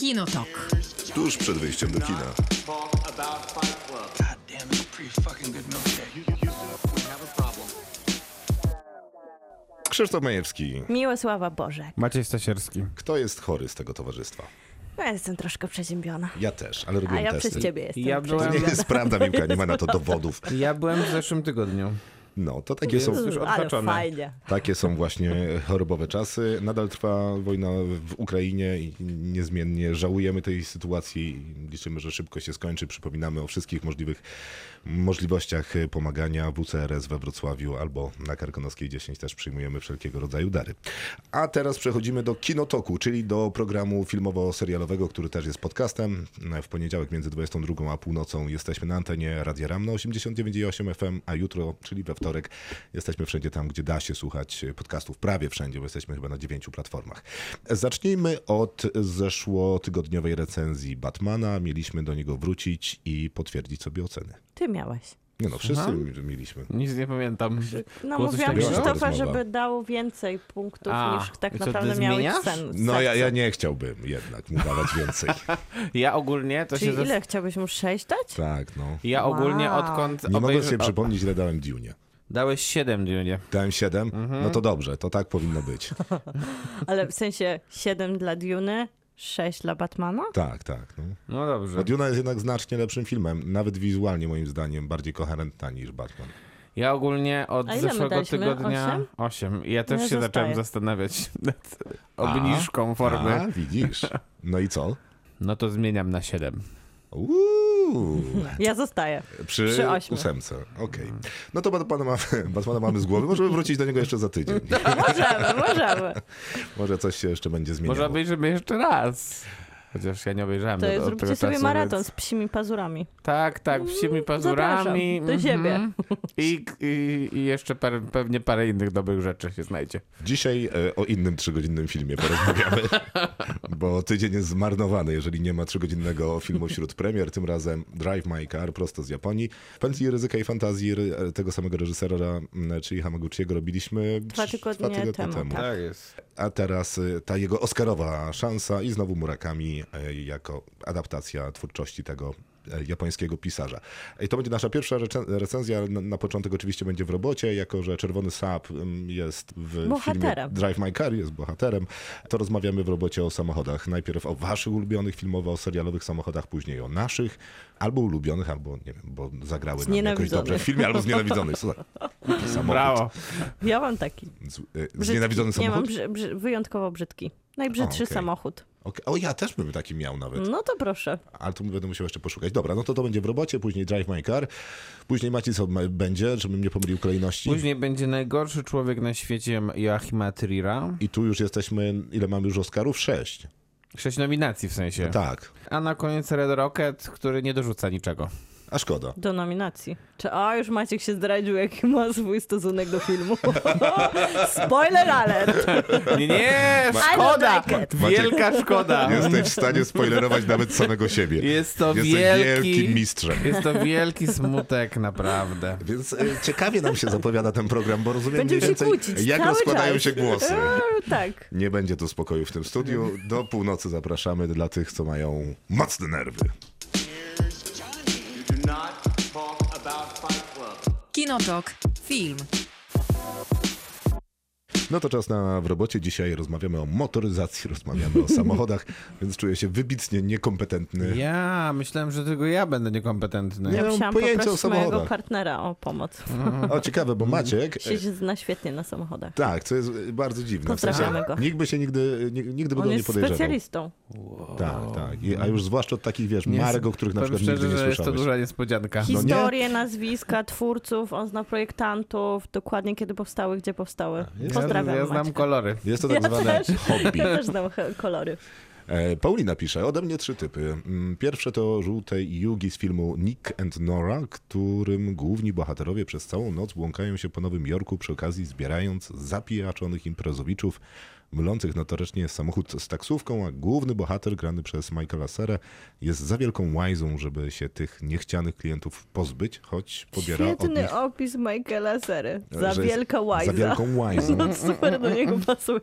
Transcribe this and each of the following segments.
Kinotok. Tuż przed wyjściem do kina. A. Krzysztof Majewski. Miłosława Boże. Maciej Stasierski. Kto jest chory z tego towarzystwa? Ja jestem troszkę przeziębiona. Ja też, ale A robiłem ja testy. przez ciebie jestem Ja To byłem- nie przeziębiona. jest prawda, Miłka, nie ma na to dowodów. Ja byłem w zeszłym tygodniu. No, to takie są, już Ale odhaczone. fajnie. takie są właśnie chorobowe czasy. Nadal trwa wojna w Ukrainie i niezmiennie żałujemy tej sytuacji. Liczymy, że szybko się skończy. Przypominamy o wszystkich możliwych możliwościach pomagania. WCRS we Wrocławiu albo na Karkonoskiej 10 też przyjmujemy wszelkiego rodzaju dary. A teraz przechodzimy do Kinotoku, czyli do programu filmowo-serialowego, który też jest podcastem. W poniedziałek między 22 a północą jesteśmy na antenie Radia Ramno 89,8 FM, a jutro, czyli we wtorek, jesteśmy wszędzie tam, gdzie da się słuchać podcastów. Prawie wszędzie, bo jesteśmy chyba na dziewięciu platformach. Zacznijmy od zeszłotygodniowej recenzji Batmana. Mieliśmy do niego wrócić i potwierdzić sobie oceny. Ty miałeś. Nie no, wszyscy Aha. mieliśmy. Nic nie pamiętam. No Było mówiłam? Krzysztofa, żeby dał więcej punktów A, niż tak co, naprawdę miałeś zmieniasz? sen. No ja, ja nie chciałbym jednak mu dawać więcej. Ja ogólnie to Czyli się... zas- ile chciałbyś mu sześć dać? Tak, no. Ja ogólnie Wow. odkąd Nie mogę obejrzy- sobie o- przypomnieć, ile dałem Dune. Dałeś 7 Dunie. Dałem 7? No to dobrze, to tak powinno być. Ale w sensie siedem dla Duny, sześć dla Batmana? Tak, tak. No. No dobrze. Bo Duna jest jednak znacznie lepszym filmem, nawet wizualnie moim zdaniem, bardziej koherentna niż Batman. Ja ogólnie od A zeszłego tygodnia... Osiem? 8. I ja też Ja się zostaję. zacząłem zastanawiać nad obniżką formy. A, widzisz. No i co? No to zmieniam na 7. Uuu, Ja zostaję. przy, Przy ósemce. Okej. No to Batmana mamy, Batmana mamy z głowy. Możemy wrócić do niego jeszcze za tydzień. Możemy, możemy. Może coś się jeszcze będzie zmieniało. Może obejrzymy jeszcze raz. Chociaż ja nie obejrzałem To do- jest, od zróbcie tego sobie czasu, maraton więc- z psimi pazurami. Tak, tak, psimi pazurami. Zapraszam, do siebie. mhm. I, i, I jeszcze parę, pewnie parę innych dobrych rzeczy się znajdzie. Dzisiaj e, o innym trzygodzinnym filmie porozmawiamy, bo tydzień jest zmarnowany, jeżeli nie ma trzygodzinnego filmu wśród premier. Tym razem Drive My Car prosto z Japonii. Pętli ryzyka i fantazji ry- tego samego reżysera, m, czyli Hamaguchiego, robiliśmy Dwa trz- tygodnie temu, tak. jest. A teraz y, ta jego Oscarowa szansa i znowu Murakami y, jako adaptacja twórczości tego y, japońskiego pisarza. I to będzie nasza pierwsza recenzja. Na, początek oczywiście będzie w robocie, jako że Czerwony Sap ym, jest w filmie Bohaterem. Drive My Car, jest bohaterem. To rozmawiamy w robocie o samochodach. Najpierw o waszych ulubionych filmowo, serialowych samochodach, później o naszych, albo ulubionych, albo nie wiem, bo zagrały nam jakoś dobrze w filmie, albo znienawidzonych. Głupi samochód. Brawo. Ja mam taki. Z, Brzydki. znienawidzony Nie, mam samochód? brzy, brzy, wyjątkowo brzydki. Najbrzydszy O, okej. samochód. Okej. O, ja też bym taki miał nawet. No to proszę. Ale tu będę musiał jeszcze poszukać. Dobra, no to to będzie w robocie, później Drive My Car, później Maciej co będzie, żebym nie pomylił kolejności. Później będzie najgorszy człowiek na świecie Joachima Trira. I tu już jesteśmy, ile mamy już Oscarów? Sześć. Sześć nominacji w sensie. Tak, A na koniec Red Rocket, który nie dorzuca niczego. A szkoda. Do nominacji. Czy, a już Maciek się zdradził, jaki ma swój stosunek do filmu. Spoiler alert! Nie, szkoda! Wielka szkoda! Jesteś w stanie spoilerować nawet samego siebie. Jest to Jesteś wielki, wielkim mistrzem. jest to wielki smutek, naprawdę. Więc e, ciekawie nam się zapowiada ten program, bo rozumiem Będziemy mniej się więcej, kłócić jak cały rozkładają czas. się głosy. E, tak. Nie będzie tu spokoju w tym studiu. Do północy zapraszamy dla tych, co mają mocne nerwy. Kinotok. Film. No to czas na w robocie. Dzisiaj rozmawiamy o motoryzacji, rozmawiamy o samochodach, więc czuję się wybitnie niekompetentny. Ja myślałem, że tylko ja będę niekompetentny. Nie Ja mam pojęcia o poprosić mojego samochodach. partnera o pomoc. O, ciekawe, bo Maciek... Siedzi zna świetnie na samochodach. Tak, co jest bardzo dziwne. W Pozdrawiamy go. Nikt by się nigdy, ni- nigdy by go nie jest podejrzewał. specjalistą. Tak, tak. I, a już zwłaszcza od takich, wiesz, Nie, marek, o których na przykład szczerze, nigdy nie że jest to słyszałeś. duża niespodzianka. No nie? Historie, nazwiska, twórców, on zna projektantów, dokładnie kiedy powstały, gdzie powstały. Jest- Ja znam Maćka. kolory. Jest to tak Ja zwane też. hobby. Ja też znam kolory. E, Paulina pisze, ode mnie trzy typy. Mm, Pierwsze to żółte Yugi z filmu Nick and Nora, którym główni bohaterowie przez całą noc błąkają się po Nowym Jorku przy okazji zbierając zapijaczonych imprezowiczów mylących notorycznie samochód z taksówką, a główny bohater grany przez Michaela Serę jest za wielką łajzą, żeby się tych niechcianych klientów pozbyć, choć pobiera od Świetny nich... opis Michaela Sery. Za że jest wielka łajza. Za wielką łajzą. No super do niego pasuje.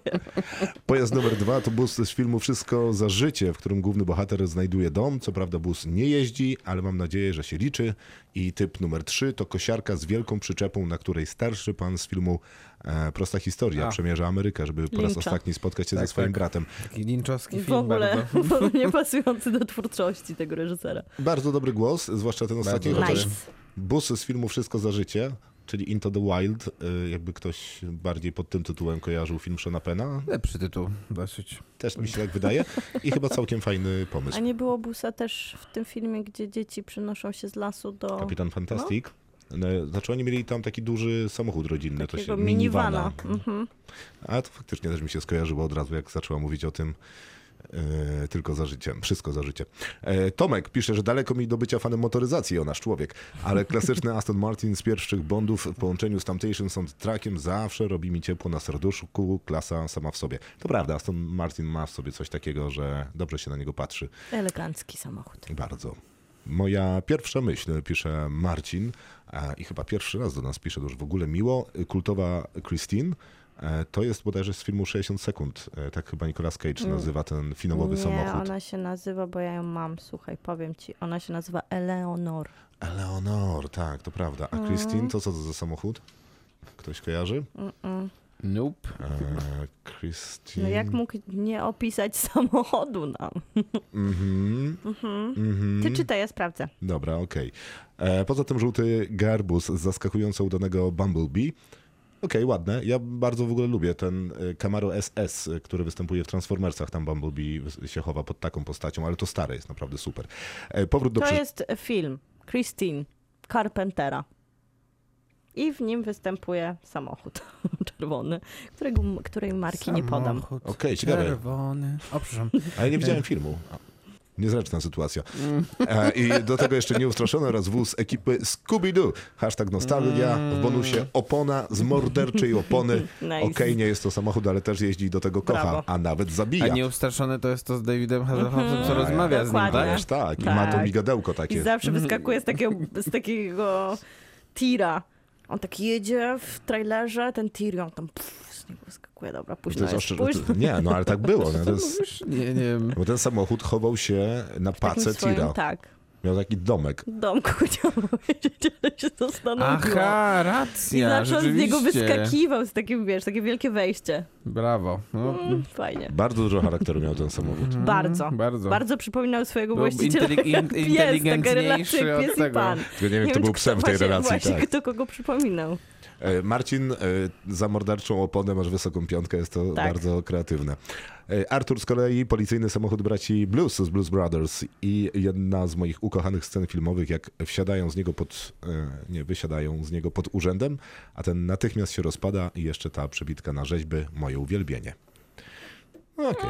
Pojazd numer dwa to bus z filmu Wszystko za życie, w którym główny bohater znajduje dom. Co prawda bus nie jeździ, ale mam nadzieję, że się liczy. I typ numer trzy to kosiarka z wielką przyczepą, na której starszy pan z filmu e, Prosta Historia A. przemierza Amerykę, żeby po raz Lyncha. ostatni spotkać się Tak, ze swoim tak. bratem. Taki linczowski W film ogóle bardzo. nie pasujący do twórczości tego reżysera. Bardzo dobry głos, zwłaszcza ten ostatni. Nice. Bus z filmu Wszystko za życie, czyli Into the Wild, e, jakby ktoś bardziej pod tym tytułem kojarzył film Shona Pena, Lepszy tytuł dosyć. też mi się tak wydaje. I chyba całkiem fajny pomysł. A nie było busa też w tym filmie, gdzie dzieci przenoszą się z lasu do Kapitan Fantastic. No. Znaczy oni mieli tam taki duży samochód rodzinny, to takiego się minivana. Mhm. A to faktycznie też mi się skojarzyło od razu, jak zaczęła mówić o tym e, tylko za życie, wszystko za życie. E, Tomek pisze, że daleko mi do bycia fanem motoryzacji, o nasz człowiek, ale klasyczny Aston Martin z pierwszych Bondów w połączeniu z tamtejszym soundtrackiem zawsze robi mi ciepło na serduszku, klasa sama w sobie. To prawda, Aston Martin ma w sobie coś takiego, że dobrze się na niego patrzy. Elegancki samochód. Bardzo. Moja pierwsza myśl, pisze Marcin, i chyba pierwszy raz do nas pisze, to już w ogóle miło, kultowa Christine, e, to jest bodajże z filmu 60 sekund, e, tak chyba Nicolas Cage nazywa ten finałowy nie, samochód. ona się nazywa, bo ja ją mam, słuchaj, powiem ci. Ona się nazywa Eleonor. Eleonor, tak, to prawda. A Christine, to co to za samochód? Ktoś kojarzy? Nope. E, Christine... No jak mógł nie opisać samochodu nam? Mhm, mhm. Ty czytaj, ja sprawdzę. Dobra, okej. E, Poza tym żółty garbus z zaskakująco udanego Bumblebee. Okej, ładne. Ja bardzo w ogóle lubię ten e, Camaro SS, który występuje w Transformersach. Tam Bumblebee się chowa pod taką postacią, ale to stare jest naprawdę super. E, Powrót do To przy... jest film Christine Carpentera. I w nim występuje samochód czerwony, którego, której marki nie podam. Samochód Okej, ciekawe. Czerwony. O, przepraszam. Ale nie widziałem filmu. A, Niezręczna sytuacja. E, I do tego jeszcze nieustraszony oraz wóz ekipy Scooby-Doo. Hashtag nostalgia. W bonusie opona z morderczej opony. Nice. Okej, nie jest to samochód, ale też jeździ i do tego kocha, Brawo. a nawet A zabija. nieustraszone to jest to z Davidem Hasselhoffem, co Mhm, rozmawia z nim, tak? Tak, i Tak. ma to migadełko I takie. zawsze wyskakuje z takiego, z takiego tira. On tak jedzie w trailerze, ten tir i on tam pff, z niego wyskakuje. Dobra, To późno jest jest, późno. Nie, no ale tak było. No, to jest, Już nie, nie wiem. bo ten samochód chował się na pace tira. Tak, Miał taki domek. domku chciałam powiedzieć, ale się zastanowiła. Aha, I racja, zawsze on z niego wyskakiwał, z takim, wiesz, takie wielkie wejście. Brawo. No, Mm, fajnie. Bardzo dużo charakteru miał ten samochód. Bardzo. bardzo. Bardzo przypominał swojego Był właściciela intelig- jak pies, taka inteligentniejszy relacja pies i pan. Tylko nie wiem, kto wiem, był kto psem w tej relacji. Właśnie, Tak. kto kogo przypominał. E, Marcin, e, za morderczą oponę masz wysoką piątkę, jest to Tak. bardzo kreatywne. E, Artur z kolei, policyjny samochód braci Blues z Blues Brothers i jedna z moich ukochanych scen filmowych, jak wsiadają z niego pod, nie, wysiadają z niego pod urzędem, a ten natychmiast się rozpada i jeszcze ta przebitka na rzeźby, moje uwielbienie. Okej.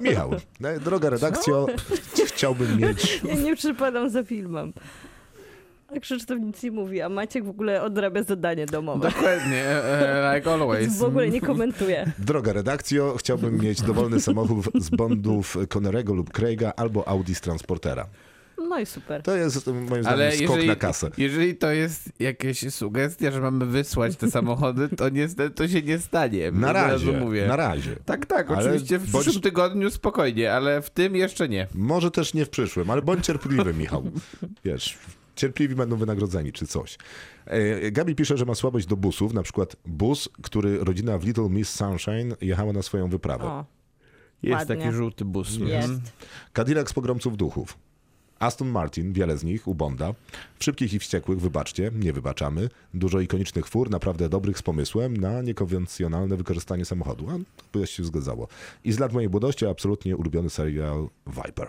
Michał, e, droga redakcjo, chciałbym mieć... Ja nie przypadam za filmem. A Krzysztof nic nie mówi, a Maciek w ogóle odrabia zadanie domowe. Dokładnie, e, like always. W ogóle nie komentuje. Droga redakcjo, chciałbym mieć dowolny samochód z Bondów Connerego lub Craiga albo Audi z Transportera. No i super. To jest moim zdaniem Ale skok jeżeli, na kasę. jeżeli to jest jakaś sugestia, że mamy wysłać te samochody, to niestety to się nie stanie. Na razie, mówię. na razie. Tak, tak, Ale oczywiście w bądź- przyszłym tygodniu spokojnie, ale w tym jeszcze nie. Może też nie w przyszłym, ale bądź cierpliwy, Michał. Wiesz, cierpliwi będą wynagrodzeni, czy coś. E, Gabi pisze, że ma słabość do busów, na przykład bus, który rodzina w Little Miss Sunshine jechała na swoją wyprawę. O, Jest Ładnie. taki żółty bus. jest. Mhm. Cadillac z pogromców duchów. Aston Martin, wiele z nich, u Bonda. W Szybkich i Wściekłych, wybaczcie, nie wybaczamy. Dużo ikonicznych fur, naprawdę dobrych z pomysłem na niekonwencjonalne wykorzystanie samochodu. A to by się zgadzało. I z lat mojej młodości absolutnie ulubiony serial Viper.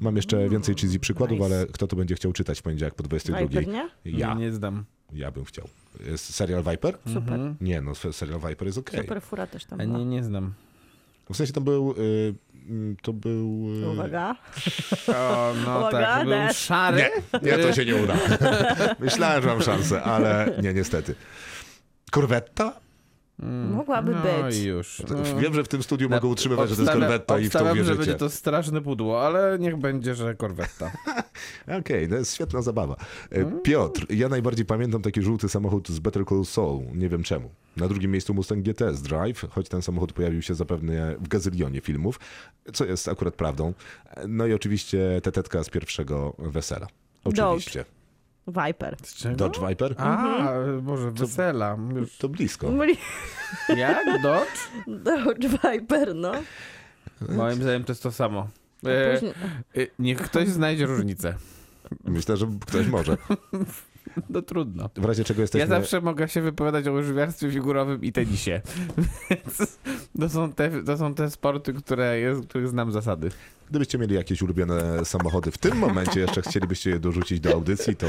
Mam jeszcze więcej cheesy przykładów, nice. ale kto to będzie chciał czytać w poniedziałek po 22? Viper, nie? Ja, Nie zdam. ja bym chciał. Jest serial Viper? Super. Mhm. Nie, no serial Viper jest okej. Super fura też tam A była. nie, nie znam. W sensie to był... Y, mm, to był... Y, Uwaga. O, no Uwaga, tak, był szary. Nie, nie, to się nie uda. Myślałem, że mam szansę, ale nie, niestety. Korwetta? Mogłaby no być. i już. No. Wiem, że w tym studiu mogę utrzymywać, że to jest korwetta i w to obstawiam, że będzie to straszne pudło, ale niech będzie, że korwetta. Okej, to jest świetna zabawa. E, Piotr, ja najbardziej pamiętam taki żółty samochód z Better Call Saul, nie wiem czemu. Na drugim miejscu Mustang GT z Drive, choć ten samochód pojawił się zapewne w gazylionie filmów, co jest akurat prawdą. E, No i oczywiście tetetka z pierwszego wesela. Oczywiście. Viper. Z czego? Dodge Viper? A, może wesela. Już. To blisko. Jak? Dodge? Dodge Viper, no. Moim zdaniem to jest to samo. E, później... e, niech ktoś znajdzie różnicę. Myślę, że ktoś może. No trudno. W razie czego Ja jesteśmy... zawsze mogę się wypowiadać o łyżwiarstwie figurowym i tenisie. Więc to są te, to są te sporty, które jest, których znam zasady. Gdybyście mieli jakieś ulubione samochody w tym momencie, jeszcze chcielibyście je dorzucić do audycji, to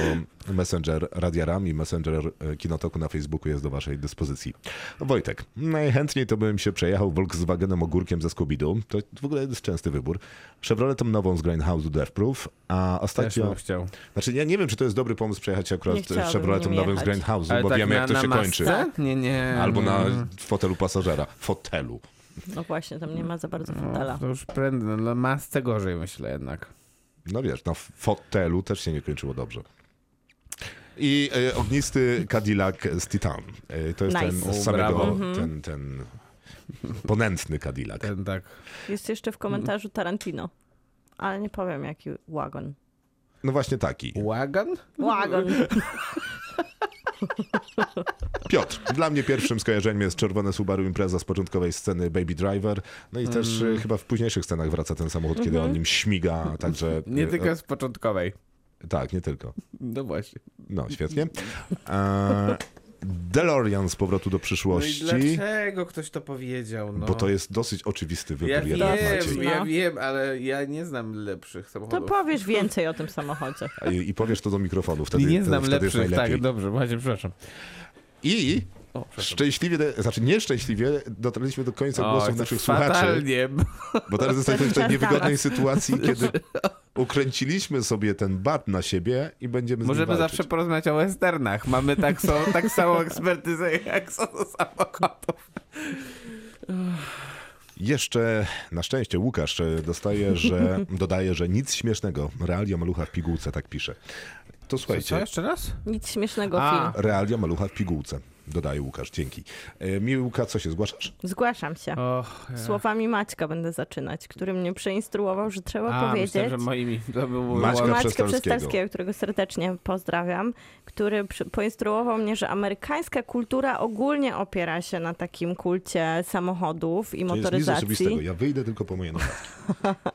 Messenger Radia Ram i Messenger e, Kinotoku na Facebooku jest do waszej dyspozycji. Wojtek, najchętniej to bym się przejechał Volkswagenem ogórkiem ze Scooby-Doo. To w ogóle jest częsty wybór. Chevroletem nową z Grindhouse'u Death Proof, a Też ostatnio... bym chciał. Znaczy ja nie wiem, czy to jest dobry pomysł przejechać akurat Chevroletem nowym z. Grindhouse'u, bo tak wiemy na, jak to się masce? kończy. Nie, nie. Albo na fotelu pasażera. Fotelu. No właśnie, tam nie ma za bardzo No, fotela. to już prędzej, no, na masce gorzej myślę jednak. No wiesz, na fotelu też się nie kończyło dobrze. I e, ognisty Cadillac z Titan. E, to jest Nice. ten z samego, ten, ten ponętny Cadillac. Ten tak. Jest jeszcze w komentarzu Tarantino. Ale nie powiem jaki wagon. No właśnie taki. Łagan? Wagon. Piotr, dla mnie pierwszym skojarzeniem jest czerwone Subaru Impreza z początkowej sceny Baby Driver. No i też Mm. e, chyba w późniejszych scenach wraca ten samochód, kiedy on nim śmiga, także... Nie e, tylko z początkowej. Tak, nie tylko. No właśnie. No, świetnie. E, DeLorean z powrotu do No i przyszłości. dlaczego ktoś to powiedział? No. Bo to jest dosyć oczywisty wybór Ja jednak, wiem, Maciej. ja wiem, ale ja nie znam lepszych To samochodów. powiesz więcej o tym samochodzie. I, I powiesz to do mikrofonu, wtedy, nie znam wtedy lepszych, tak, dobrze, właśnie, przepraszam. I O, szczęśliwie, znaczy nieszczęśliwie dotarliśmy do końca O, głosów naszych słuchaczy, fatalnie. bo teraz jesteśmy w tej Czas niewygodnej sytuacji, kiedy ukręciliśmy sobie ten bat na siebie i będziemy z nim Możemy zawsze porozmawiać o westernach. Mamy tak, so, tak samą ekspertyzę jak co do samochodów. Jeszcze na szczęście Łukasz e, dostaje, że dodaje, że nic śmiesznego. Realia malucha w pigułce, tak pisze. To Co, słuchajcie, jeszcze raz? Nic śmiesznego A. film. realia malucha w pigułce. Dodaje Łukasz, dzięki. E, Miłka, co się zgłaszasz? Zgłaszam się. Och, ja. Słowami Maćka będę zaczynać, który mnie przeinstruował, że trzeba A, powiedzieć... myślałem, że moimi. To był Maćka. Maćka Przestalskiego. Którego serdecznie pozdrawiam, który poinstruował mnie, że amerykańska kultura ogólnie opiera się na takim kulcie samochodów i To jest nic motoryzacji. Ja wyjdę tylko po moje notatki.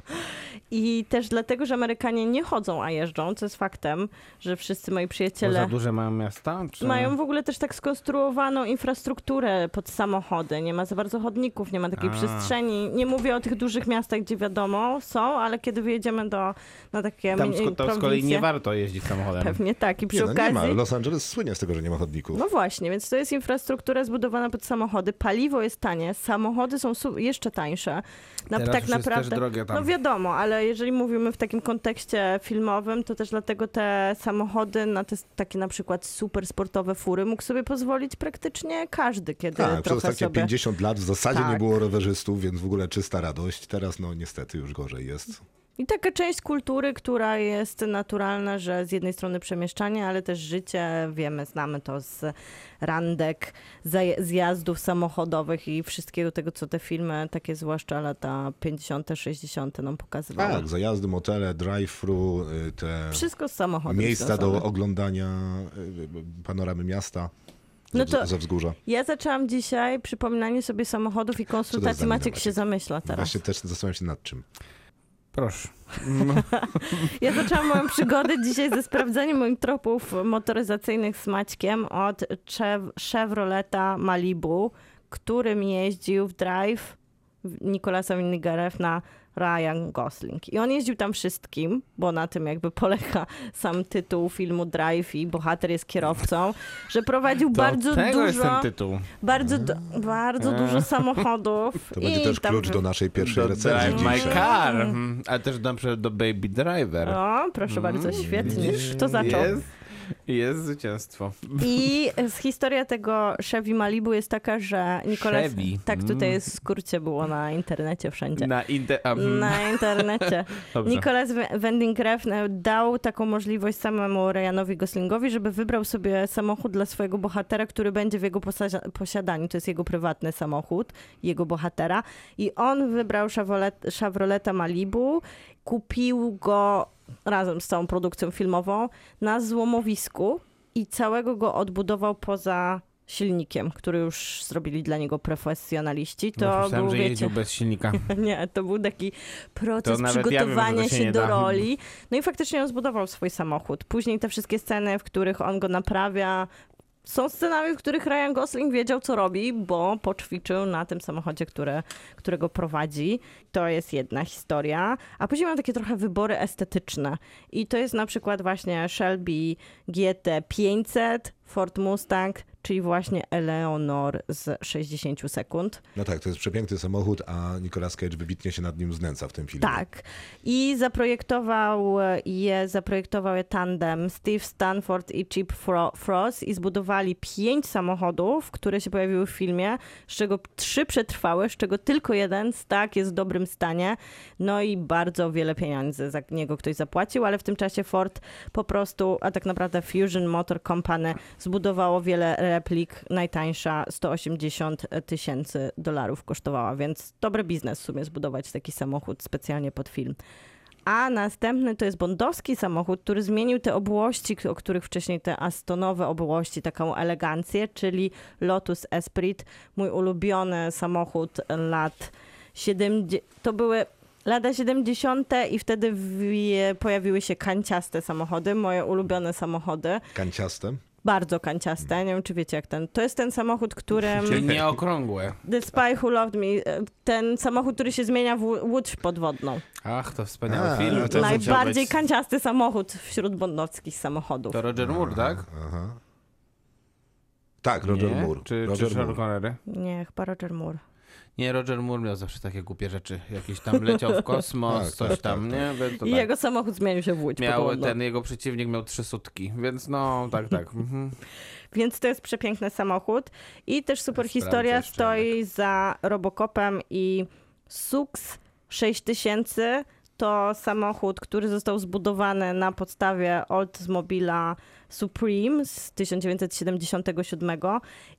I też dlatego, że Amerykanie nie chodzą, a jeżdżą, co jest faktem, że wszyscy moi Bo za przyjaciele duże mają miasta? Czy... mają w ogóle też tak skonstruowaną infrastrukturę pod samochody. Nie ma za bardzo chodników, nie ma takiej A. przestrzeni. Nie mówię o tych dużych miastach, gdzie wiadomo są, ale kiedy wyjedziemy do, na takie Tam to z kolei nie warto jeździć samochodem. Pewnie tak. I przy Nie, no, nie okazji... ma. Los Angeles słynie z tego, że nie ma chodników. No właśnie, więc to jest infrastruktura zbudowana pod samochody. Paliwo jest tanie, samochody są su- jeszcze tańsze. Na, Teraz tak już jest naprawdę. też drogie tam. No wiadomo, ale jeżeli mówimy w takim kontekście filmowym, to też dlatego te samochody na te takie na przykład super sportowe fury mógł sobie pozwolić praktycznie każdy, kiedy Tak, przez trochę takie sobie... 50 lat w zasadzie nie Tak. było rowerzystów, więc w ogóle czysta radość. Teraz no niestety już gorzej jest. I taka część kultury, która jest naturalna, że z jednej strony przemieszczanie, ale też życie, wiemy, znamy to z randek, zjazdów samochodowych i wszystkiego tego, co te filmy, takie zwłaszcza lata 50., 60. nam pokazywały. Tak, zajazdy, motele, drive-thru, y, te Wszystko z samochodem miejsca do oglądania y, panoramy miasta No to- ze wzgórza. Ja zaczęłam dzisiaj przypominanie sobie samochodów i konsultacji. Maciek się zamyśla teraz. Właśnie też zastanawiam się nad czym. Proszę. Ja zaczęłam moją przygodę dzisiaj ze sprawdzeniem moich tropów motoryzacyjnych z Maćkiem od Chev- Chevroleta Malibu, którym jeździł w drive Nikolasa Winigarew na Ryan Gosling. I on jeździł tam wszystkim, bo na tym jakby polega sam tytuł filmu Drive i bohater jest kierowcą, że prowadził To bardzo tego jest dużo, ten tytuł. bardzo, du- bardzo dużo samochodów. To będzie I też tam klucz do naszej pierwszej Do recenzji Drive My. Car. Mhm. A też na przykład do Baby Driver. O, proszę bardzo, świetnie. Widzisz? Kto zaczął? Jest. Jest zwycięstwo. I z historia tego Chevy Malibu jest taka, że Nicolas... Chevy. Tak, tutaj Mm. jest w skrócie było na internecie wszędzie. Na, inte- a, mm, Na internecie. Winding Refn dał taką możliwość samemu Ryanowi Goslingowi, żeby wybrał sobie samochód dla swojego bohatera, który będzie w jego posiadaniu. To jest jego prywatny samochód, jego bohatera. I on wybrał Chevrolet, Chevroleta Malibu, kupił go razem z całą produkcją filmową na złomowisku i całego go odbudował poza silnikiem, który już zrobili dla niego profesjonaliści. To myślałem, był, że wiecie, jeździł bez silnika. nie, to był taki proces ja wiem, przygotowania to się się do da. roli. No i faktycznie on zbudował swój samochód. Później te wszystkie sceny, w których on go naprawia, są scenami, w których Ryan Gosling wiedział, co robi, bo poćwiczył na tym samochodzie, które, którego prowadzi. To jest jedna historia. A później mam takie trochę wybory estetyczne. I to jest na przykład właśnie Shelby GT500, Ford Mustang, czyli właśnie Eleanor z 60 sekund. No tak, to jest przepiękny samochód, a Nicolas Cage wybitnie się nad nim znęca w tym filmie. Tak. I zaprojektował je, zaprojektował je tandem Steve Stanford i Chip Fro- Frost i zbudowali pięć samochodów, które się pojawiły w filmie, z czego trzy przetrwały, z czego tylko jeden tak jest w dobrym stanie. No i bardzo wiele pieniędzy za niego ktoś zapłacił, ale w tym czasie Ford po prostu, a tak naprawdę Fusion Motor Company zbudowało wiele replik. Najtańsza 180 tysięcy dolarów kosztowała, więc dobry biznes w sumie zbudować taki samochód specjalnie pod film. A następny to jest bondowski samochód, który zmienił te obłości, o których wcześniej te astonowe obłości, taką elegancję, czyli Lotus Esprit, mój ulubiony samochód lat 70. To były lata 70. i wtedy w- pojawiły się kanciaste samochody, moje ulubione samochody. Kanciastem. Bardzo kanciaste, nie wiem czy wiecie jak ten. To jest ten samochód, którym... Czyli nieokrągłe. The Spy Who Loved Me, ten samochód, który się zmienia w łó- łódź podwodną. Ach, to wspaniały A, film. to To, jest Najbardziej być... kanciasty samochód wśród bondowskich samochodów. to Roger Moore, tak? Aha. Tak, Roger Nie? Moore. Czy, Roger czy Sean Moore. Connery? Nie, chyba Roger Moore. Nie, Roger Moore miał zawsze takie głupie rzeczy. Jakiś tam leciał w kosmos, Tak, coś tak, tam, tak, nie? Więc to I tak. jego samochód zmienił się w łódź Miał ten, jego przeciwnik miał trzy sutki, więc no, tak, tak. Mhm. Więc to jest przepiękny samochód. I też super historia stoi za Robocopem i Sux 6000 to samochód, który został zbudowany na podstawie Oldsmobila Supreme z 1977.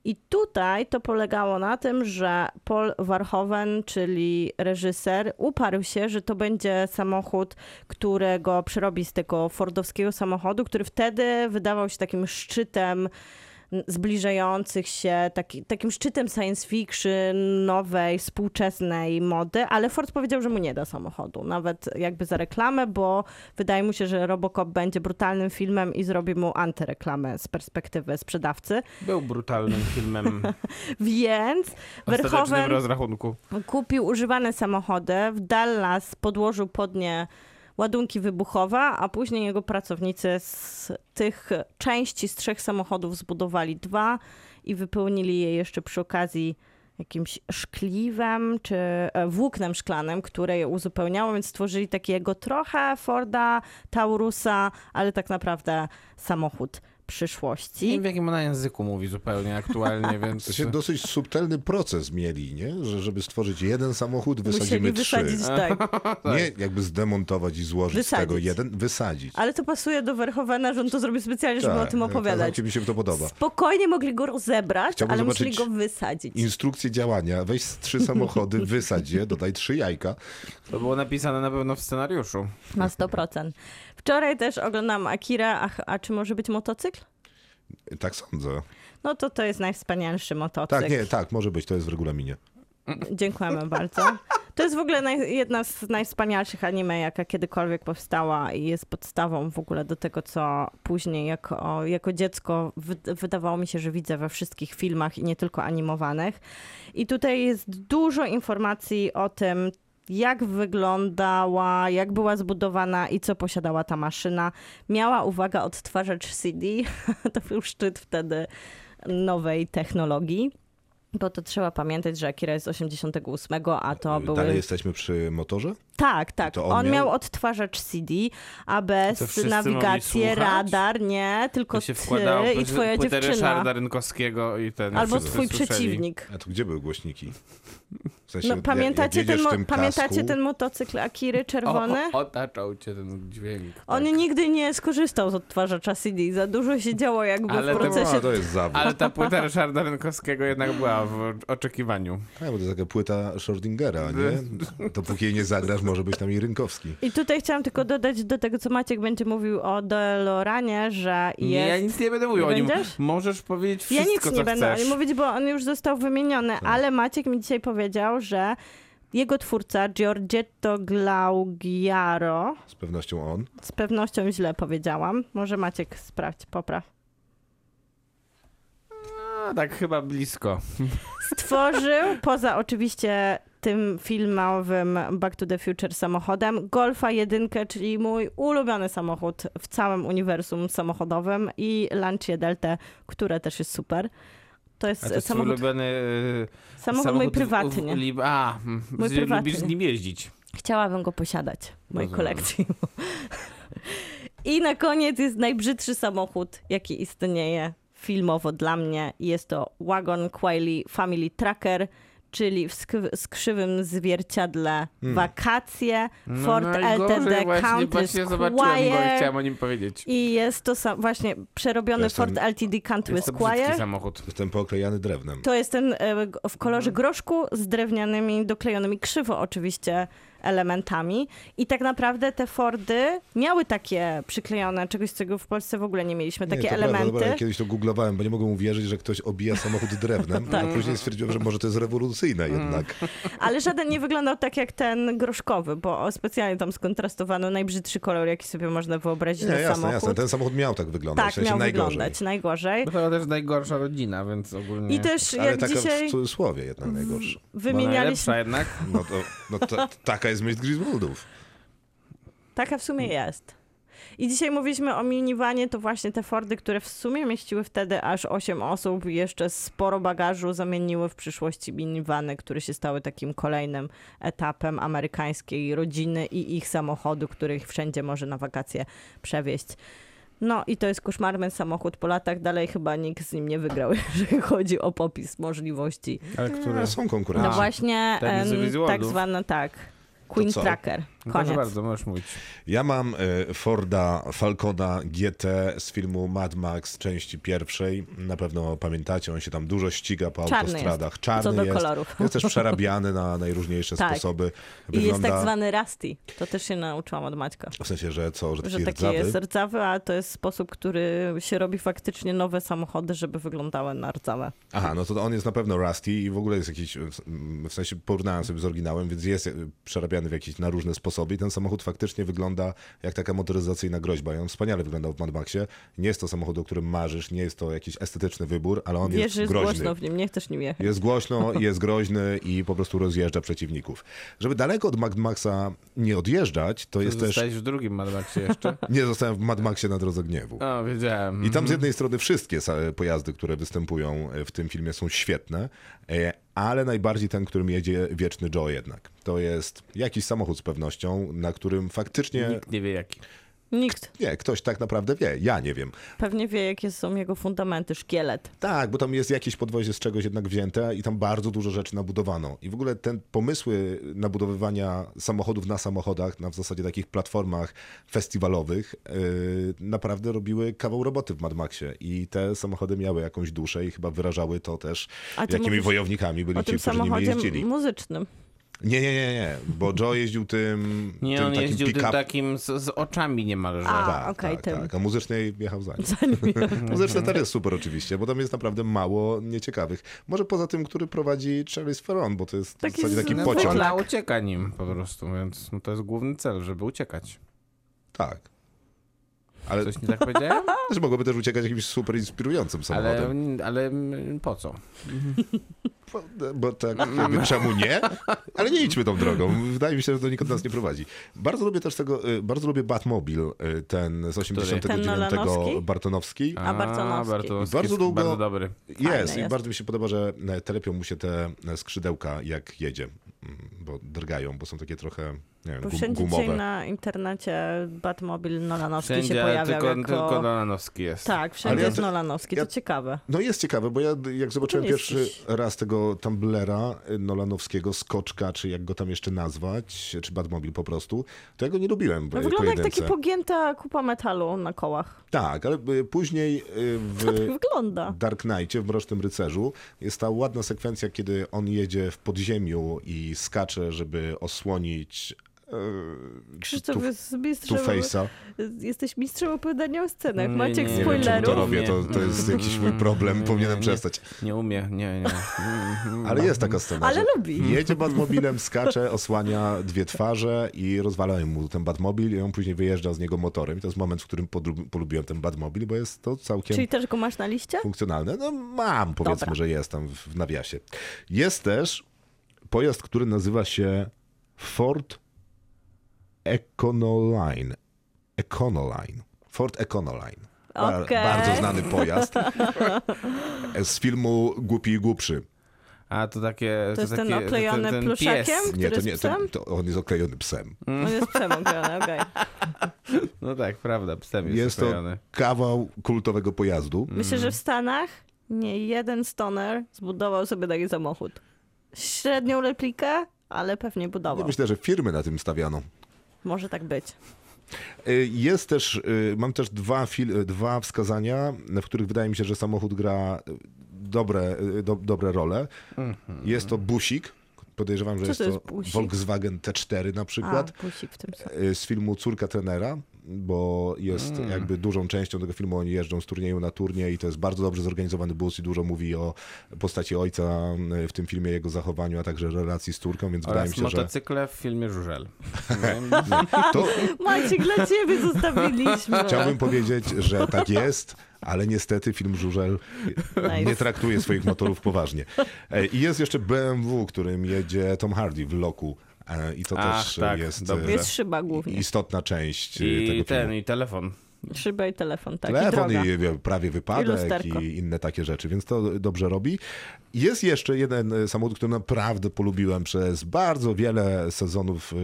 I tutaj to polegało na tym, że Paul Verhoeven, czyli reżyser, uparł się, że to będzie samochód, którego przerobi z tego fordowskiego samochodu, który wtedy wydawał się takim szczytem zbliżających się, taki, takim szczytem science fiction, nowej, współczesnej mody, ale Ford powiedział, że mu nie da samochodu, nawet jakby za reklamę, bo wydaje mu się, że Robocop będzie brutalnym filmem i zrobi mu antyreklamę z perspektywy sprzedawcy. Był brutalnym filmem Więc Verhoeven rozrachunku. kupił używane samochody, w Dallas podłożył pod nie ładunki wybuchowe, a później jego pracownicy z tych części z trzech samochodów zbudowali dwa i wypełnili je jeszcze przy okazji jakimś szkliwem czy e, włóknem szklanym, które je uzupełniało, więc stworzyli takiego trochę Forda, Taurusa, ale tak naprawdę samochód Nie przyszłości. wiem, w jakim ona języku mówi zupełnie aktualnie, więc... To się dosyć subtelny proces mieli, nie? Że żeby stworzyć jeden samochód, wysadzimy Musieli trzy. wysadzić, tak. Nie jakby zdemontować i złożyć z tego Wysadzić. jeden, wysadzić. Ale to pasuje do Verhoevena, że on to zrobił specjalnie, żeby Tak, o tym opowiadać. całkiem mi się to podoba. Spokojnie mogli go rozebrać, Chciałbym ale musieli go wysadzić. Instrukcje działania. Weź z trzy samochody, wysadź je, dodaj trzy jajka. To było napisane na pewno w scenariuszu. Na 100%. Wczoraj też oglądam Akira, a, a czy może być motocykl? Tak sądzę. No to to jest najwspanialszy motocykl. Tak, nie, tak, może być, to jest w regulaminie. Dziękujemy bardzo. To jest w ogóle naj, jedna z najwspanialszych anime, jaka kiedykolwiek powstała i jest podstawą w ogóle do tego, co później jako, jako dziecko wy, wydawało mi się, że widzę we wszystkich filmach i nie tylko animowanych. I tutaj jest dużo informacji o tym, jak wyglądała, jak była zbudowana i co posiadała ta maszyna. Miała, uwaga, odtwarzacz CD. to był szczyt wtedy nowej technologii. Bo to trzeba pamiętać, że Akira jest z 88, a to były... Dalej jesteśmy przy motorze? Tak, tak. To on on miał? miał? odtwarzacz CD, To ABS, nawigację, radar, nie, tylko To się ty wkładało i twoja dziewczyna. Ryszarda Rynkowskiego i ten... Albo twój słyszeli. przeciwnik. A tu gdzie były głośniki? W sensie, No, pamiętacie, ten, pamiętacie ten motocykl Akiry czerwony? O, o, otaczał cię ten dźwięk. On tak. nigdy nie skorzystał z odtwarzacza CD. Za dużo się działo jakby Ale w to procesie. No, to jest zawód. Ale ta płyta Ryszarda Rynkowskiego jednak była w oczekiwaniu. A, bo to jest taka płyta Schrödingera, nie? Dopóki jej nie zagrasz, może być tam i Rynkowski. I tutaj chciałam tylko dodać do tego, co Maciek będzie mówił o DeLoranie, że jest... Nie, ja nic nie będę mówił Nie o nim. będziesz? Możesz powiedzieć Ja wszystko, nic nie będę o chcesz. nim mówić, bo on już został wymieniony, ale Maciek mi dzisiaj powiedział, że jego twórca Giorgetto Glaugiaro, Z pewnością on. z pewnością źle powiedziałam, może Maciek sprawdź, popraw, A, tak chyba blisko. stworzył, poza oczywiście tym filmowym Back to the Future samochodem, Golfa 1, czyli mój ulubiony samochód w całym uniwersum samochodowym i Lancia Delta, które też jest super. To jest, to jest samochód, ulubiony e, samochód, mój w- prywatny. w- lib- A, Mój prywatny. lubisz z nim jeździć. Chciałabym go posiadać w mojej Rozumiem. kolekcji. I na koniec jest najbrzydszy samochód, jaki istnieje filmowo dla mnie. Jest to Wagon Quayle Family Tracker, czyli w sk- skrzywym zwierciadle wakacje, Ford Hmm. no najgorzej LTD właśnie, Country właśnie zobaczyłem go i Squire. chciałem o nim powiedzieć. I jest to sam, właśnie przerobiony To jest Ford ten- LTD Country Jest Squire. samochód. Jestem pooklejany drewnem. To jest ten e, w kolorze groszku z drewnianymi, doklejonymi krzywo oczywiście elementami. I tak naprawdę te Fordy miały takie przyklejone, czegoś, czego w Polsce w ogóle nie mieliśmy, Nie, takie to prawda, elementy. dobra, ja kiedyś to googlowałem, bo nie mogłem uwierzyć, że ktoś obija samochód drewnem, Tak. a później stwierdziłem, że może to jest rewolucyjne Mm. jednak. Ale żaden nie wyglądał tak jak ten groszkowy, bo specjalnie tam skontrastowano najbrzydszy kolor, jaki sobie można wyobrazić Nie, na jasne, samochód. jasne. Ten samochód miał tak wyglądać, tak, w sensie miał najgorzej. wyglądać najgorzej. No to też najgorsza rodzina, więc ogólnie... I też Ale jak taka dzisiaj w cudzysłowie jednak najgorsza. Wymienialiśmy... najlepsza jednak. No to no to, taka jest myśl Griswoldów. Taka w sumie jest. I dzisiaj mówiliśmy o minivanie, to właśnie te Fordy, które w sumie mieściły wtedy aż 8 osób i jeszcze sporo bagażu zamieniły w przyszłości minivany, które się stały takim kolejnym etapem amerykańskiej rodziny i ich samochodu, których wszędzie może na wakacje przewieźć. No i to jest koszmarny samochód po latach, dalej chyba nikt z nim nie wygrał, jeżeli chodzi o popis możliwości. Ale które... Są konkurenci. No właśnie, tak zwane, tak, Queen co? Tracker, No Proszę bardzo, możesz mówić. Ja mam e, Forda Falcona GT z filmu Mad Max części pierwszej. Na pewno pamiętacie, on się tam dużo ściga po Czarny autostradach. jest, Czarny co do jest. kolorów. Jest też przerabiany na najróżniejsze Tak. sposoby. I jest tak zwany rusty. To też się nauczyłam od Maćka. W sensie, że co, że taki, Że taki jest rdzawy, a to jest sposób, który się robi faktycznie nowe samochody, żeby wyglądały na rdzawe. Aha, no to on jest na pewno Rusty i w ogóle jest jakiś, w sensie porównałem sobie z oryginałem, więc jest przerabiany w jakieś na różne sposoby i ten samochód faktycznie wygląda jak taka motoryzacyjna groźba. I on wspaniale wyglądał w Mad Maxie. Nie jest to samochód, o którym marzysz, nie jest to jakiś estetyczny wybór, ale on Wiesz, jest jest groźny. głośno w nim, nie chcesz nim jechać. Jest głośno, jest groźny i po prostu rozjeżdża przeciwników. Żeby daleko od Mad Maxa nie odjeżdżać, to jest też... W drugim Mad Maxie jeszcze? Nie zostałem w Mad Maxie na drodze gniewu. O, wiedziałem. I tam z jednej strony wszystkie pojazdy, które występują w tym filmie są świetne, e, ale najbardziej ten, którym jedzie Wieczny Joe jednak. To jest jakiś samochód z pewnością, na którym faktycznie... Nikt nie wie jaki. Nikt Nie, ktoś tak naprawdę wie, ja nie wiem. pewnie wie, jakie są jego fundamenty, szkielet. Tak, bo tam jest jakieś podwozie z czegoś jednak wzięte i tam bardzo dużo rzeczy nabudowano. I w ogóle te pomysły nabudowywania samochodów na samochodach, na w zasadzie takich platformach festiwalowych, yy, naprawdę robiły kawał roboty w Mad Maxie. I te samochody miały jakąś duszę i chyba wyrażały to też, jakimi mówisz wojownikami byli ci, którzy nimi jeździli. muzycznym. Nie, nie, nie, nie, bo Joe jeździł tym, Nie, tym on takim jeździł tym takim z, z oczami niemalże. A, Tak, okej, tak, tym. tak, a muzyczny jechał za nim. Zanim ja- Muzyczne też jest super oczywiście, bo tam jest naprawdę mało nieciekawych. Może poza tym, który prowadzi Charlize Theron, bo to jest Taki w zasadzie taki z- No, pociąg. ucieka nim po prostu, więc no, to jest główny cel, żeby uciekać. Tak. Ale Coś nie tak powiedziałem? też mogłoby też uciekać jakimś super inspirującym Ale, samochodem. ale mm, po co? Bo, bo tak, jakby, czemu nie? Ale nie idźmy tą drogą. Wydaje mi się, że to nikt od nas nie prowadzi. Bardzo lubię też tego, y, bardzo lubię Batmobile, y, ten z 89 Ten Nolanowski? Bartonowski. A, Bartonowski. Bartonowski Bardzo jest długo- bardzo dobry. Jest i jest. bardzo mi się podoba, że e, telepią mu się te e, skrzydełka jak jedzie, Mm, bo drgają, bo są takie trochę nie wiem, Bo wszędzie gumowe. dzisiaj na internecie Batmobil Nolanowski się Wszędzie pojawiał tylko, jako... tylko Nolanowski jest. Tak, wszędzie ja jest Nolanowski, ja- to ciekawe. No jest ciekawe, bo ja jak zobaczyłem nie pierwszy jesteś- raz tego Tumblera y, Nolanowskiego, Skoczka, czy jak go tam jeszcze nazwać, czy Batmobil po prostu, to ja go nie lubiłem. No wygląda jak taki pogięta kupa metalu na kołach. Tak, ale y, później y, w Tak wygląda. Dark Knightie, w Mrocznym Rycerzu, jest ta ładna sekwencja, kiedy on jedzie w podziemiu i skacze, żeby osłonić Krzysztof Two- jest mistrzem, jesteś mistrzem opowiadania o scenach. Nie, Maciek nie, Nie spoilerów. to robię, to, to jest jakiś mój problem, Nie, powinienem nie. przestać. Nie umie, nie, nie. Ale jest taka scena, Ale lubi. jedzie Batmobilem, skacze, osłania dwie twarze i rozwalają mu ten Batmobil i on później wyjeżdża z niego motorem. I to jest moment, w którym polubiłem ten Batmobil, bo jest to całkiem Czyli też go masz na liście? funkcjonalne. No mam, powiedzmy, Dobra. że jest tam w, w nawiasie. Jest też pojazd, który nazywa się Ford Econoline. Econoline. Ford Econoline. Ba- Okej. Bardzo znany pojazd. Z filmu Głupi i Głupszy. A to takie. To jest ten takie, oklejony ten, ten pluszakiem? pies. Nie, to jest nie, to, psem? to on jest oklejony psem. On jest psem oklejony, okej. No tak, prawda, psem jest, Jest to oklejony. kawał kultowego pojazdu. Myślę, że w Stanach nie jeden stoner zbudował sobie taki samochód. Średnią replikę, ale pewnie Ja budował. myślę, że firmy na tym stawiano. Może tak być. Y, Jest też, y, mam też dwa, fil, dwa wskazania, w których wydaje mi się, że samochód gra dobre, do, dobre role. Jest to busik. Podejrzewam, że Co jest to to jest busik? Volkswagen T4 na przykład. A, pusik w tym samym. Z filmu Córka trenera, bo jest Mm. jakby dużą częścią tego filmu. Oni jeżdżą z turnieju na turniej i to jest bardzo dobrze zorganizowany bus i dużo mówi o postaci ojca y, w tym filmie, jego zachowaniu, a także relacji z córką, więc wydaje mi Oraz się, że motocykle w filmie Żużel. to, Maciek, dla ciebie zostawiliśmy. Chciałbym powiedzieć, że tak jest, ale niestety film Żużel Nice. nie traktuje swoich motorów poważnie. E, I jest jeszcze BMW, którym jedzie Tom Hardy w loku. E, I to Ach, też tak, jest dobrze. e, Jest szyba głównie. istotna część e, I tego ten, filmu. i telefon. Szyba i telefon, tak. I Telefon i, e, prawie I wypadek lusterko. i, inne takie rzeczy, więc to dobrze robi. Jest jeszcze jeden samochód, który naprawdę polubiłem przez bardzo wiele sezonów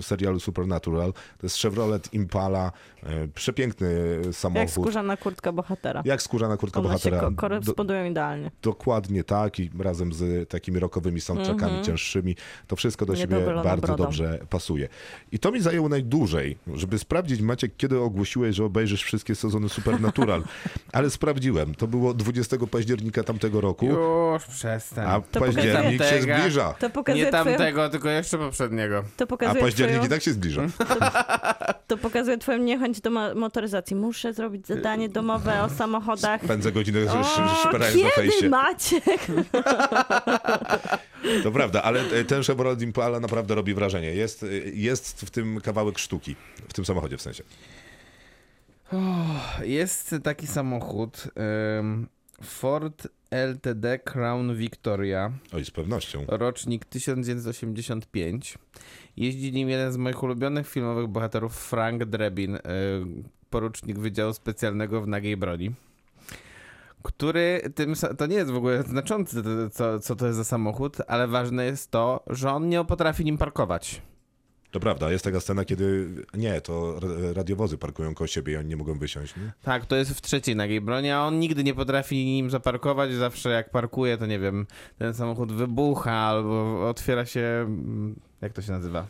serialu Supernatural. To jest Chevrolet Impala. E, Przepiękny Jak samochód. skórzana kurtka bohatera. Jak skórzana kurtka One się bohatera. Do, korespondują idealnie. dokładnie tak i razem z takimi rockowymi soundtrackami cięższymi. To wszystko do siebie Niedobylona bardzo brodą. dobrze pasuje. I to mi zajęło najdłużej, żeby sprawdzić, Maciek, kiedy ogłosiłeś, że obejrzysz wszystkie sezony Supernatural. Ale sprawdziłem. To było 20 października tamtego roku, Już przestań. a To październik się pokazuje- zbliża. To pokazuje, Nie twoją, tamtego, tylko jeszcze poprzedniego. to A pokazuje, październik twoją, i tak się zbliża. to pokazuje twoją niechęć do mo- motoryzacji. Muszę zrobić zadanie domowe o samochodach. Pędzę godzinę szperając na kiedy fejsie. Maciek? To prawda, ale e, ten Chevrolet Impala naprawdę robi wrażenie. Jest, e, jest w tym kawałek sztuki. W tym samochodzie w sensie. Jest taki samochód Ford LTD Crown Victoria, Oj, z pewnością. rocznik 1985. Jeździ nim jeden z moich ulubionych filmowych bohaterów, Frank Drebin, y, porucznik Wydziału Specjalnego w Nagiej Broni. Który tym, to nie jest w ogóle znaczące, to- co, co to jest za samochód, ale ważne jest to, że on nie potrafi nim parkować. To prawda, jest taka scena, kiedy nie, to ra- radiowozy parkują koło siebie i oni nie mogą wysiąść. Nie? Tak, to jest w trzeciej nagiej broni, a on nigdy nie potrafi nim zaparkować. Zawsze jak parkuje, to nie wiem, ten samochód wybucha albo otwiera się. mm, Jak to się nazywa?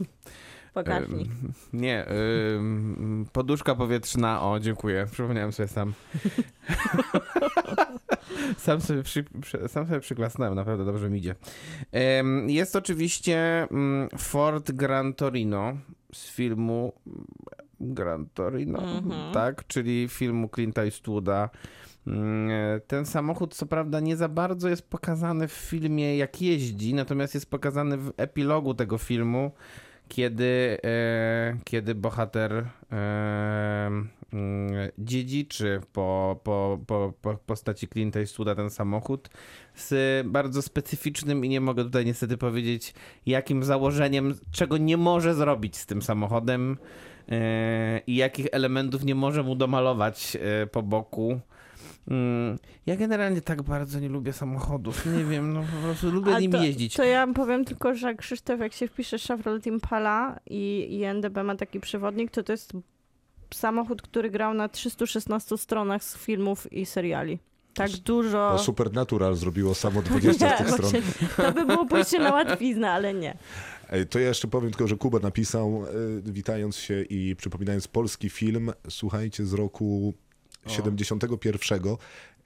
Ym, Nie, ym, poduszka powietrzna. O, dziękuję. Przypomniałem sobie sam. sam, sobie przy, sam sobie przyklasnąłem, naprawdę dobrze mi idzie. Jest oczywiście mm, Ford Gran Torino z filmu Gran Torino, Mhm. tak? Czyli filmu Clint'a Eastwooda. Mm, Ten samochód, co prawda, nie za bardzo jest pokazany w filmie, jak jeździ, natomiast jest pokazany w epilogu tego filmu, kiedy, e, kiedy bohater e, mm, dziedziczy po, po, po, po postaci Clint'a Eastwooda ten samochód z bardzo specyficznym i nie mogę tutaj niestety powiedzieć jakim założeniem, czego nie może zrobić z tym samochodem e, i jakich elementów nie może mu domalować e, po boku. Mm, Ja generalnie tak bardzo nie lubię samochodów. Nie wiem, no po prostu lubię A nim to, jeździć. To ja powiem tylko, że Krzysztof, jak się wpisze Chevrolet Impala i, i NDB ma taki przewodnik, to to jest samochód, który grał na 316 stronach z filmów i seriali. Tak dużo... Bo Supernatural zrobiło samo 20 z tych Nie, stron. to by było pójście na łatwiznę, ale nie. To ja jeszcze powiem tylko, że Kuba napisał, e, witając się i przypominając polski film, słuchajcie, z roku 71,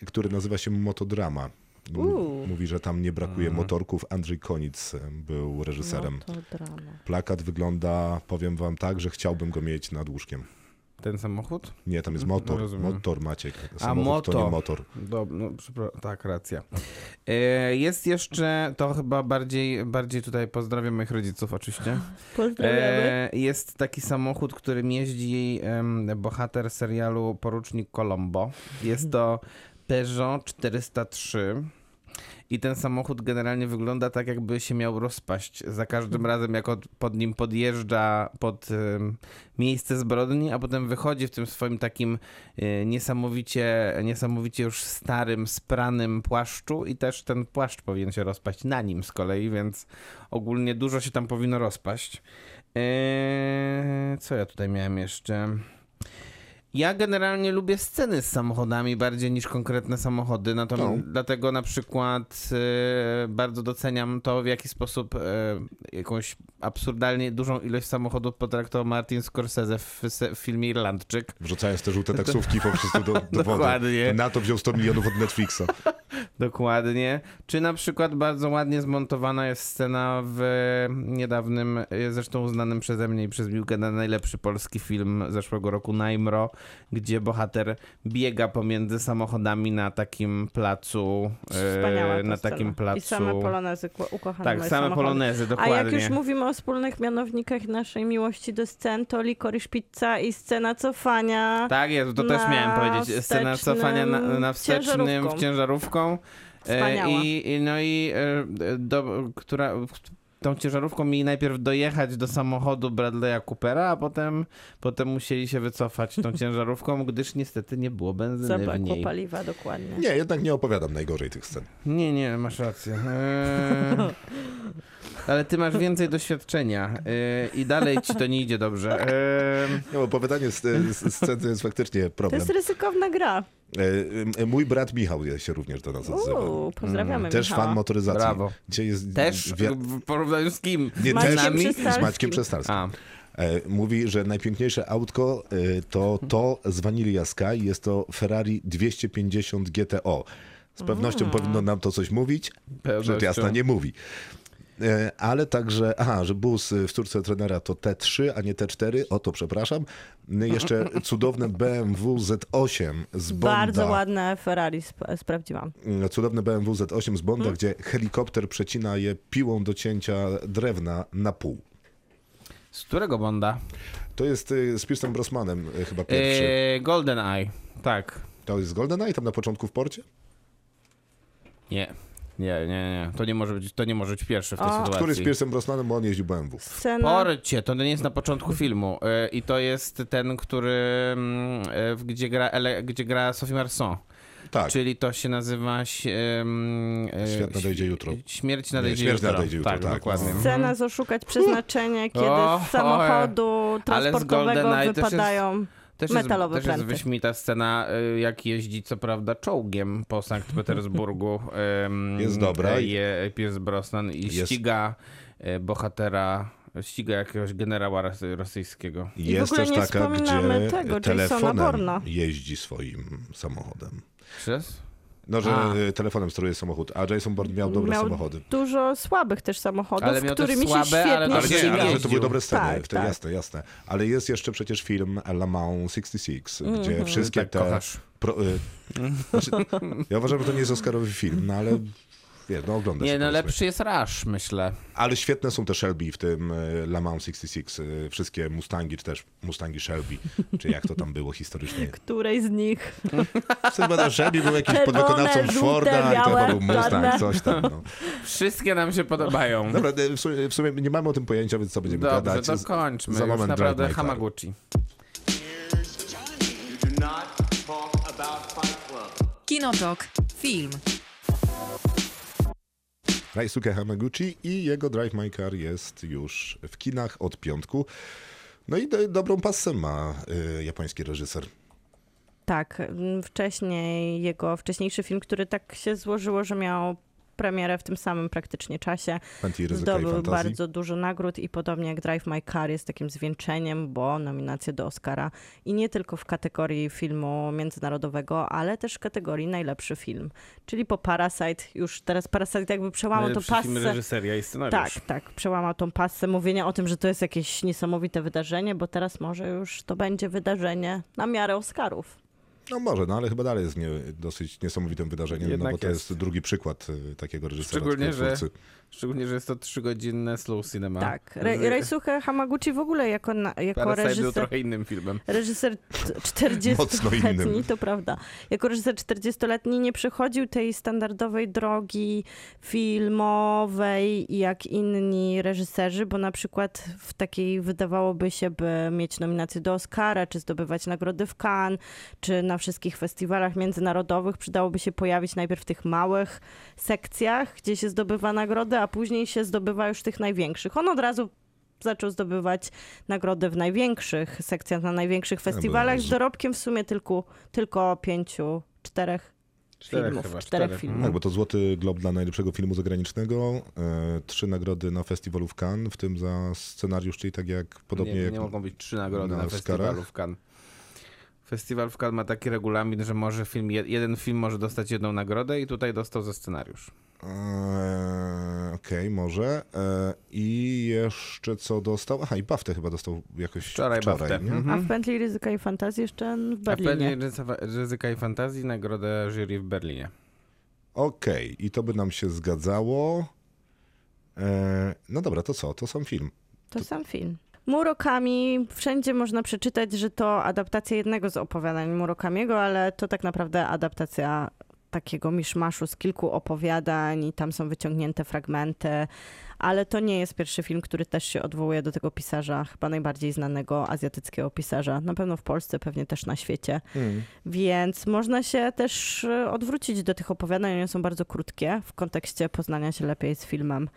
który nazywa się Motodrama. Uuu. Mówi, że tam nie brakuje motorków. Andrzej Konic e, był reżyserem. No to drama. Plakat wygląda, powiem wam tak, że chciałbym go mieć nad łóżkiem. Ten samochód? Nie, tam jest motor. Rozumiem. Motor, Maciek. A Samochód to nie motor. Do, no, tak, racja. E, Jest jeszcze, to chyba bardziej, bardziej tutaj pozdrawiam moich rodziców oczywiście. Pozdrawiamy. E, jest taki samochód, którym jeździ bohater serialu Porucznik Colombo. Jest to Peugeot 403. I ten samochód generalnie wygląda tak, jakby się miał rozpaść. Za każdym razem, jak od, pod nim podjeżdża pod miejsce zbrodni, a potem wychodzi w tym swoim takim e, niesamowicie, niesamowicie już starym, spranym płaszczu i też ten płaszcz powinien się rozpaść na nim z kolei, więc ogólnie dużo się tam powinno rozpaść. Eee, co ja tutaj miałem jeszcze? Ja generalnie lubię sceny z samochodami bardziej niż konkretne samochody, natomiast No. dlatego na przykład e, bardzo doceniam to, w jaki sposób e, jakąś absurdalnie dużą ilość samochodów potraktował Martin Scorsese w, w filmie Irlandczyk. Wrzucając te żółte taksówki po prostu do, do wody. Dokładnie. Na to wziął 100 milionów od Netflixa. Dokładnie. Czy na przykład bardzo ładnie zmontowana jest scena w niedawnym, e, zresztą uznanym przeze mnie i przez Miłkę na najlepszy polski film zeszłego roku Najmro, gdzie bohater biega pomiędzy samochodami na takim placu. e, Wspaniała na takim placu. I same polonezy ukochane Tak, same samochody. polonezy, A dokładnie. jak już mówimy o wspólnych mianownikach naszej miłości do scen, to Licorice Pizza i scena cofania. Tak jest, to też miałem powiedzieć. Scena cofania na, na wstecznym ciężarówką. ciężarówką. E, Wspaniała. I, i no i e, do, która tą ciężarówką mieli najpierw dojechać do samochodu Bradley'a Coopera, a potem, potem musieli się wycofać tą ciężarówką, gdyż niestety nie było benzyny w Zabrakło niej. paliwa, dokładnie. Nie, jednak nie opowiadam najgorzej tych scen. Nie, nie, masz rację. Eee, ale ty masz więcej doświadczenia eee, i dalej ci to nie idzie dobrze. Eee, No, opowiadanie z, z scen to jest faktycznie To problem. jest ryzykowna gra. E, e, Mój brat Michał się również do nas odzywa. Uuu, pozdrawiamy Też Michała. fan motoryzacji. Brawo. Dzisiaj jest też wie- w porównaniu z kim? Nie, Z Maćkiem też Przestarskim. z Maćkiem Przestarskim. A, E, Mówi, że najpiękniejsze autko to to z Vanilla Sky. Jest to Ferrari 250 GTO. Z pewnością powinno nam to coś mówić. Rzecz jasna nie mówi. E, Ale także, aha, że bus w córce trenera to T3, a nie T4. O to przepraszam. No i Jeszcze cudowne BMW Z8 z Bonda. Bardzo ładne Ferrari sp- sprawdziłam. Mm, Cudowne BMW Z8 z Bonda, Hmm? gdzie helikopter przecina je piłą do cięcia drewna na pół. z którego Bonda? To jest y, z Piersem Brosmanem y, chyba pierwszy. Eee, Golden Eye. Tak. To jest GoldenEye tam na początku w porcie? Nie. Nie, nie, nie. To nie może być, to nie może być pierwszy w tej O. sytuacji. Który z Piersem Brosnanem, bo on jeździł BMW. Scena... Porcie, to nie jest na początku filmu. E, I to jest ten, który. mm, e, gdzie, gra, ele, gdzie gra Sophie Marceau. Tak, Czyli to się nazywa. e, Świat nadejdzie jutro. Śmierć Nie, nadejdzie śmierć jutro. nadejdzie jutro, tak, tak. dokładnie. Scena z oszukać przeznaczenie, kiedy O, z samochodu ale z transportowego też jest- wypadają Też metalowe jest, też jest wyśmienita scena, y, jak jeździ co prawda czołgiem po Sankt Petersburgu. Jest dobra. Je Pierce Brosnan i Jest- ściga y, bohatera, ściga jakiegoś generała rosy- rosyjskiego. w Jest ogóle też nie taka, wspominamy gdzie tego, telefonem Bourna. jeździ swoim samochodem. Przez? No, że A. y, telefonem steruje samochód, a Jason Bourne miał dobre Miał samochody. Dużo słabych też samochodów, Ale którymi słabe, się świetnie ale Ale nie, ale że to były dobre sceny, Tak, tak. jasne, jasne. Ale jest jeszcze przecież film Le Mans 66, Mhm. gdzie wszystkie tak te... Pro, y, znaczy, ja uważam, że to nie jest Oscarowy film, no ale wie, no ogląda się Nie, no lepszy jest Rush, myślę. Ale świetne są te Shelby w tym y, Le Mans 66, y, wszystkie Mustangi, czy też Mustangi Shelby, czy jak to tam było historycznie. Której z nich? Chyba Shelby był jakiś Czerwone, podwykonawcą żółte, Forda i to chyba był Mustang, czarne. coś tam. No. Wszystkie nam się podobają. Dobra, y, w sumie, w sumie nie mamy o tym pojęcia, więc co będziemy Dobrze, gadać. to Z- kończmy. za Już moment naprawdę Drive My Car. Hamaguchi. Kinotok. Film. Raisuke Hamaguchi i jego Drive My Car jest już w kinach od piątku. No i do, dobrą passę ma y, japoński reżyser. Tak, mm, wcześniej jego wcześniejszy film, który tak się złożyło, że miał premierę w tym samym praktycznie czasie. Zdobył bardzo dużo nagród i podobnie jak Drive My Car jest takim zwieńczeniem, bo nominacje do Oscara i nie tylko w kategorii filmu międzynarodowego, ale też w kategorii najlepszy film. Czyli po Parasite, już teraz Parasite jakby przełamał tą Najlepszy film pasę. reżyseria i scenariusz. Tak, tak, przełamał tą pasę mówienia o tym, że to jest jakieś niesamowite wydarzenie, bo teraz może już to będzie wydarzenie na miarę Oscarów. No może, no ale chyba dalej jest nie, dosyć niesamowitym wydarzeniem, Jednak no bo to jest. jest. drugi przykład y, takiego reżysera. Szczególnie, że-. Szczególnie, że jest to trzygodzinne slow cinema. Tak, Re- Reisuke Hamaguchi w ogóle jako, na, jako Parasite był reżyser... trochę innym filmem. Reżyser Mocno 40-letni, innym. to prawda. Jako reżyser 40-letni nie przechodził tej standardowej drogi filmowej jak inni reżyserzy, bo na przykład w takiej wydawałoby się, by mieć nominację do Oscara, czy zdobywać nagrody w Cannes, czy na wszystkich festiwalach międzynarodowych przydałoby się pojawić najpierw w tych małych sekcjach, gdzie się zdobywa nagrody, a później się zdobywa już tych największych. On od razu zaczął zdobywać nagrody w największych sekcjach, na największych festiwalach, z dorobkiem w sumie tylko, tylko pięciu, czterech Czterech filmów. chyba, czterech czterech. filmów. Tak, bo to Złoty Glob dla najlepszego filmu zagranicznego, e, trzy nagrody na festiwalu w Cannes, w tym za scenariusz, czyli tak jak podobnie nie, jak nie mogą być trzy nagrody na na, festiwalu w Cannes. Festiwal w Cannes ma taki regulamin, że może film, jed- jeden film może dostać jedną nagrodę i tutaj dostał za scenariusz. Eee, Okej, może. Eee, I jeszcze co dostał? Aha, i Baftę chyba dostał jakoś Wczoraj wczoraj? Mhm. A w Pętli Ryzyka i Fantazji jeszcze w A Berlinie. pewnie Ryzyka- Ryzyka i Fantazji nagrodę jury w Berlinie. Okej, i to by nam się zgadzało. Eee, no dobra, to co? To sam film. To sam film. Murakami, wszędzie można przeczytać, że to adaptacja jednego z opowiadań Murakamiego, ale to tak naprawdę adaptacja takiego miszmaszu z kilku opowiadań i tam są wyciągnięte fragmenty, ale to nie jest pierwszy film, który też się odwołuje do tego pisarza, chyba najbardziej znanego azjatyckiego pisarza, na pewno w Polsce, pewnie też na świecie. Więc można się też e, odwrócić do tych opowiadań. One są bardzo krótkie w kontekście poznania się lepiej z filmem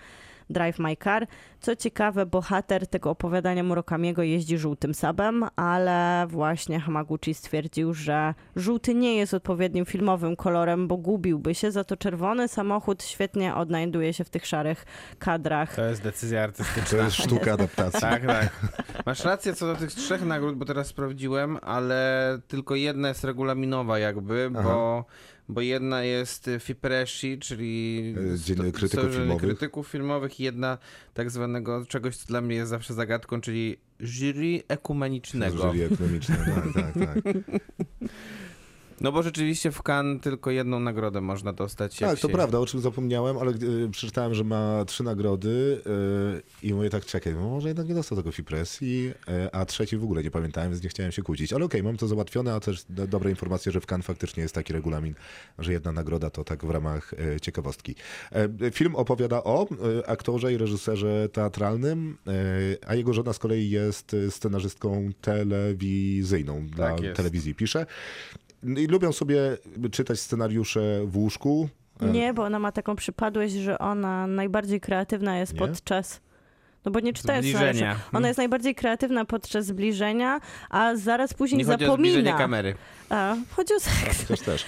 Drive My Car. Co ciekawe, bohater tego opowiadania Murakamiego jeździ żółtym sabem, ale właśnie Hamaguchi stwierdził, że żółty nie jest odpowiednim filmowym kolorem, bo gubiłby się, za to czerwony samochód świetnie odnajduje się w tych szarych kadrach. To jest decyzja To artystyczna. jest sztuka adaptacji. Tak, tak. Masz rację co do tych trzech nagród, bo teraz sprawdziłem, ale tylko jedna jest regulaminowa jakby, bo, bo jedna jest Fipresci, czyli E, Dzienny sto- Krytyków Filmowych. krytyków filmowych i jedna tak zwanego czegoś, co dla mnie jest zawsze zagadką, czyli jury ekumenicznego. Jury ekonomiczne, tak, tak, tak. No bo rzeczywiście w Cannes tylko jedną nagrodę można dostać. Tak, to się- prawda, o czym zapomniałem, ale y, przeczytałem, że ma trzy nagrody y, i mówię tak, czekaj, no może jednak nie dostał tego Fipresji, y, a trzeci w ogóle nie pamiętałem, więc nie chciałem się kłócić. Ale okej, mam to załatwione, a też do, dobre informacje, że w Cannes faktycznie jest taki regulamin, że jedna nagroda to tak w ramach ciekawostki. Film opowiada o aktorze i reżyserze teatralnym, a jego żona z kolei jest scenarzystką telewizyjną, dla Tak jest. telewizji pisze. I lubią sobie czytać scenariusze w łóżku, Nie, bo ona ma taką przypadłość, że ona najbardziej kreatywna jest Nie? podczas. No bo nie czytają Zbliżenia. scenariuszy. Ona jest najbardziej kreatywna podczas zbliżenia, a zaraz później Nie chodzi o zapomina. kamery. A, chodzi o seks. Też też.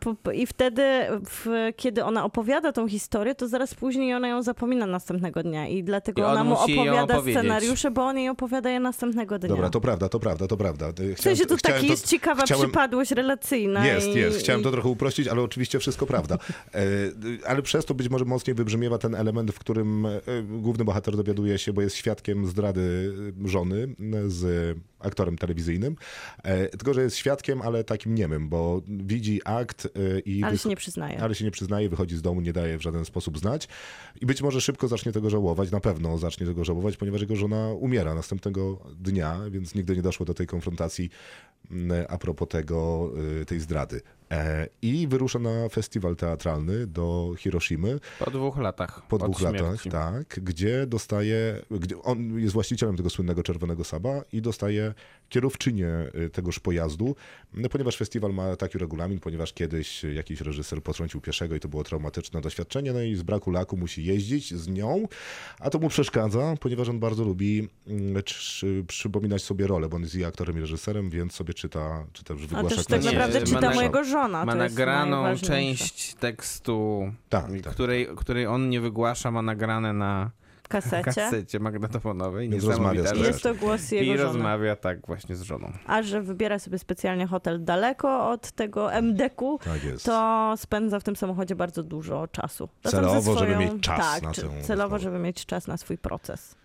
Po- po- I wtedy, w, kiedy ona opowiada tą historię, to zaraz później ona ją zapomina następnego dnia. I dlatego I on ona mu opowiada scenariusze, bo on jej opowiada je następnego dnia. Dobra, to prawda, to prawda, to prawda. Y, w sensie to chciałem taki jest ciekawa chciałem- przypadłość relacyjna. Jest, i, jest. Chciałem i, to trochę uprościć, ale oczywiście wszystko prawda. E, Ale przez to być może mocniej wybrzmiewa ten element, w którym e, główny bohater dowiaduje się, bo jest świadkiem zdrady żony z aktorem telewizyjnym. E, Tylko, że jest świadkiem, ale takim niemym, bo widzi akt e, i Ale się nie przyznaje. ale się nie przyznaje, wychodzi z domu, nie daje w żaden sposób znać i być może szybko zacznie tego żałować, na pewno zacznie tego żałować, ponieważ jego żona umiera następnego dnia, więc nigdy nie doszło do tej konfrontacji mm, a propos tego, y, tej zdrady. E, I wyrusza na festiwal teatralny do Hiroshimy Po dwóch latach. po dwóch latach, tak, gdzie dostaje, gdzie on jest właścicielem tego słynnego Czerwonego Saba i dostaje kierowczynię y, tegoż pojazdu, no, ponieważ festiwal ma taki regulamin, ponieważ kiedyś jakiś reżyser potrącił pieszego i to było traumatyczne doświadczenie, no i z braku laku musi jeździć z nią, a to mu przeszkadza, ponieważ on bardzo lubi mm, czy, przypominać sobie rolę, bo on jest i aktorem i reżyserem, więc sobie czyta, czy też A wygłasza też tak naprawdę czyta na- mojego żona. Ma nagraną część tekstu, Tak, tak. której, której on nie wygłasza, ma nagrane na kasecie. kasecie magnetofonowej. Więc rozmawia z. Jest to głos jego I żony. rozmawia tak właśnie z żoną. A że wybiera sobie specjalnie hotel daleko od tego MDK-u, Tak to spędza w tym samochodzie bardzo dużo czasu. Celowo, ze żeby swoją- mieć czas tak, na tę Celowo, rozmowę. żeby mieć czas na swój proces.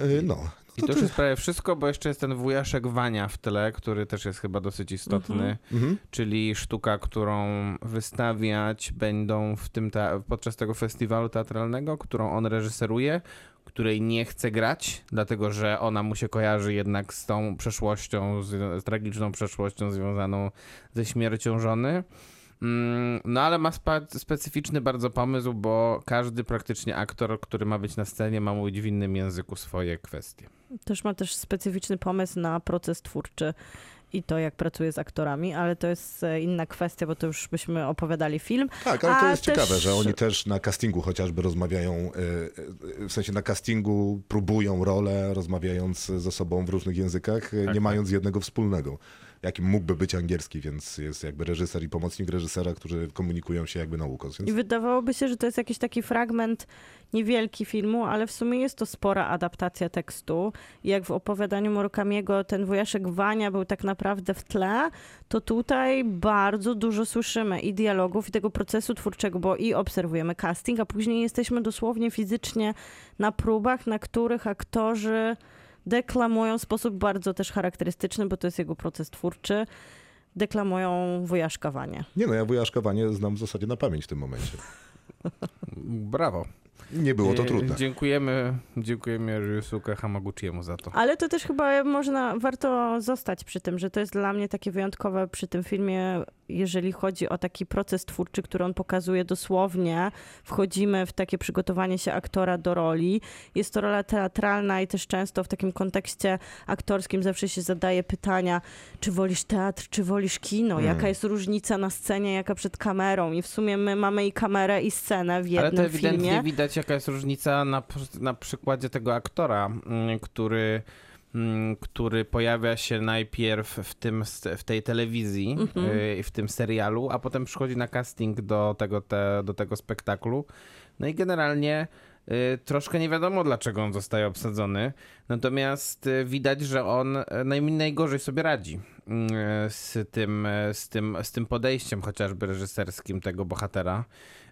Y, No, I no to już jest prawie wszystko, bo jeszcze jest ten wujaszek Wania w tle, który też jest chyba dosyć istotny, Mhm. czyli sztuka, którą wystawiać będą w tym te- podczas tego festiwalu teatralnego, którą on reżyseruje, której nie chce grać, dlatego że ona mu się kojarzy jednak z tą przeszłością, z, z tragiczną przeszłością związaną ze śmiercią żony. Mm, No ale ma specyficzny bardzo pomysł, bo każdy praktycznie aktor, który ma być na scenie, ma mówić w innym języku swoje kwestie. Też ma też specyficzny pomysł na proces twórczy i to, jak pracuje z aktorami, ale to jest e, inna kwestia, bo to już byśmy opowiadali film. Tak, ale to A jest też- ciekawe, że oni też na castingu chociażby rozmawiają, y, y, w sensie na castingu próbują rolę, rozmawiając ze sobą w różnych językach, Tak, nie tak. mając jednego wspólnego. Jakim mógłby być angielski, więc jest jakby reżyser i pomocnik reżysera, którzy komunikują się jakby na ukos. I Więc wydawałoby się, że to jest jakiś taki fragment niewielki filmu, ale w sumie jest to spora adaptacja tekstu. Jak w opowiadaniu Murakamiego ten wujaszek Wania był tak naprawdę w tle, to tutaj bardzo dużo słyszymy i dialogów, i tego procesu twórczego, bo i obserwujemy casting, a później jesteśmy dosłownie fizycznie na próbach, na których aktorzy deklamują w sposób bardzo też charakterystyczny, bo to jest jego proces twórczy, deklamują wujaszka Wanie. nie no, ja wujaszkowanie znam w zasadzie na pamięć w tym momencie. Brawo. Nie było to E, trudne. Dziękujemy, dziękujemy Ryusuke Hamaguchiemu za to. Ale to też chyba można, warto zostać przy tym, że to jest dla mnie takie wyjątkowe przy tym filmie, jeżeli chodzi o taki proces twórczy, który on pokazuje dosłownie. Wchodzimy w takie przygotowanie się aktora do roli. Jest to rola teatralna i też często w takim kontekście aktorskim zawsze się zadaje pytania, czy wolisz teatr, czy wolisz kino? Hmm. Jaka jest różnica na scenie, jaka przed kamerą? I w sumie my mamy i kamerę, i scenę w Ale to jednym ewidentnie filmie. widać, jaka jest różnica na, na przykładzie tego aktora, mm, który, który pojawia się najpierw w, tym, w tej telewizji, Mhm. y, w tym serialu, a potem przychodzi na casting do tego, te, do tego spektaklu. No i generalnie y, troszkę nie wiadomo, dlaczego on zostaje obsadzony. Natomiast y, widać, że on naj, najgorzej sobie radzi z tym, z, tym, z tym podejściem chociażby reżyserskim tego bohatera.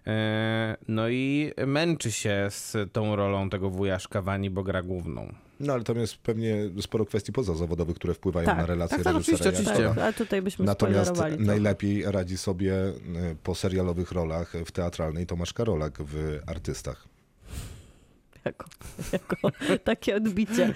E, No i męczy się z tą rolą tego wujaszka Wani, bo gra główną. No ale tam jest pewnie sporo kwestii pozazawodowych, które wpływają Tak. na relacje Tak, tak, reżysera oczywiście, oczywiście. Tak, a tutaj byśmy Natomiast najlepiej radzi sobie y, po serialowych rolach w teatralnej Tomasz Karolak w Artystach. Jako, jako takie odbicie.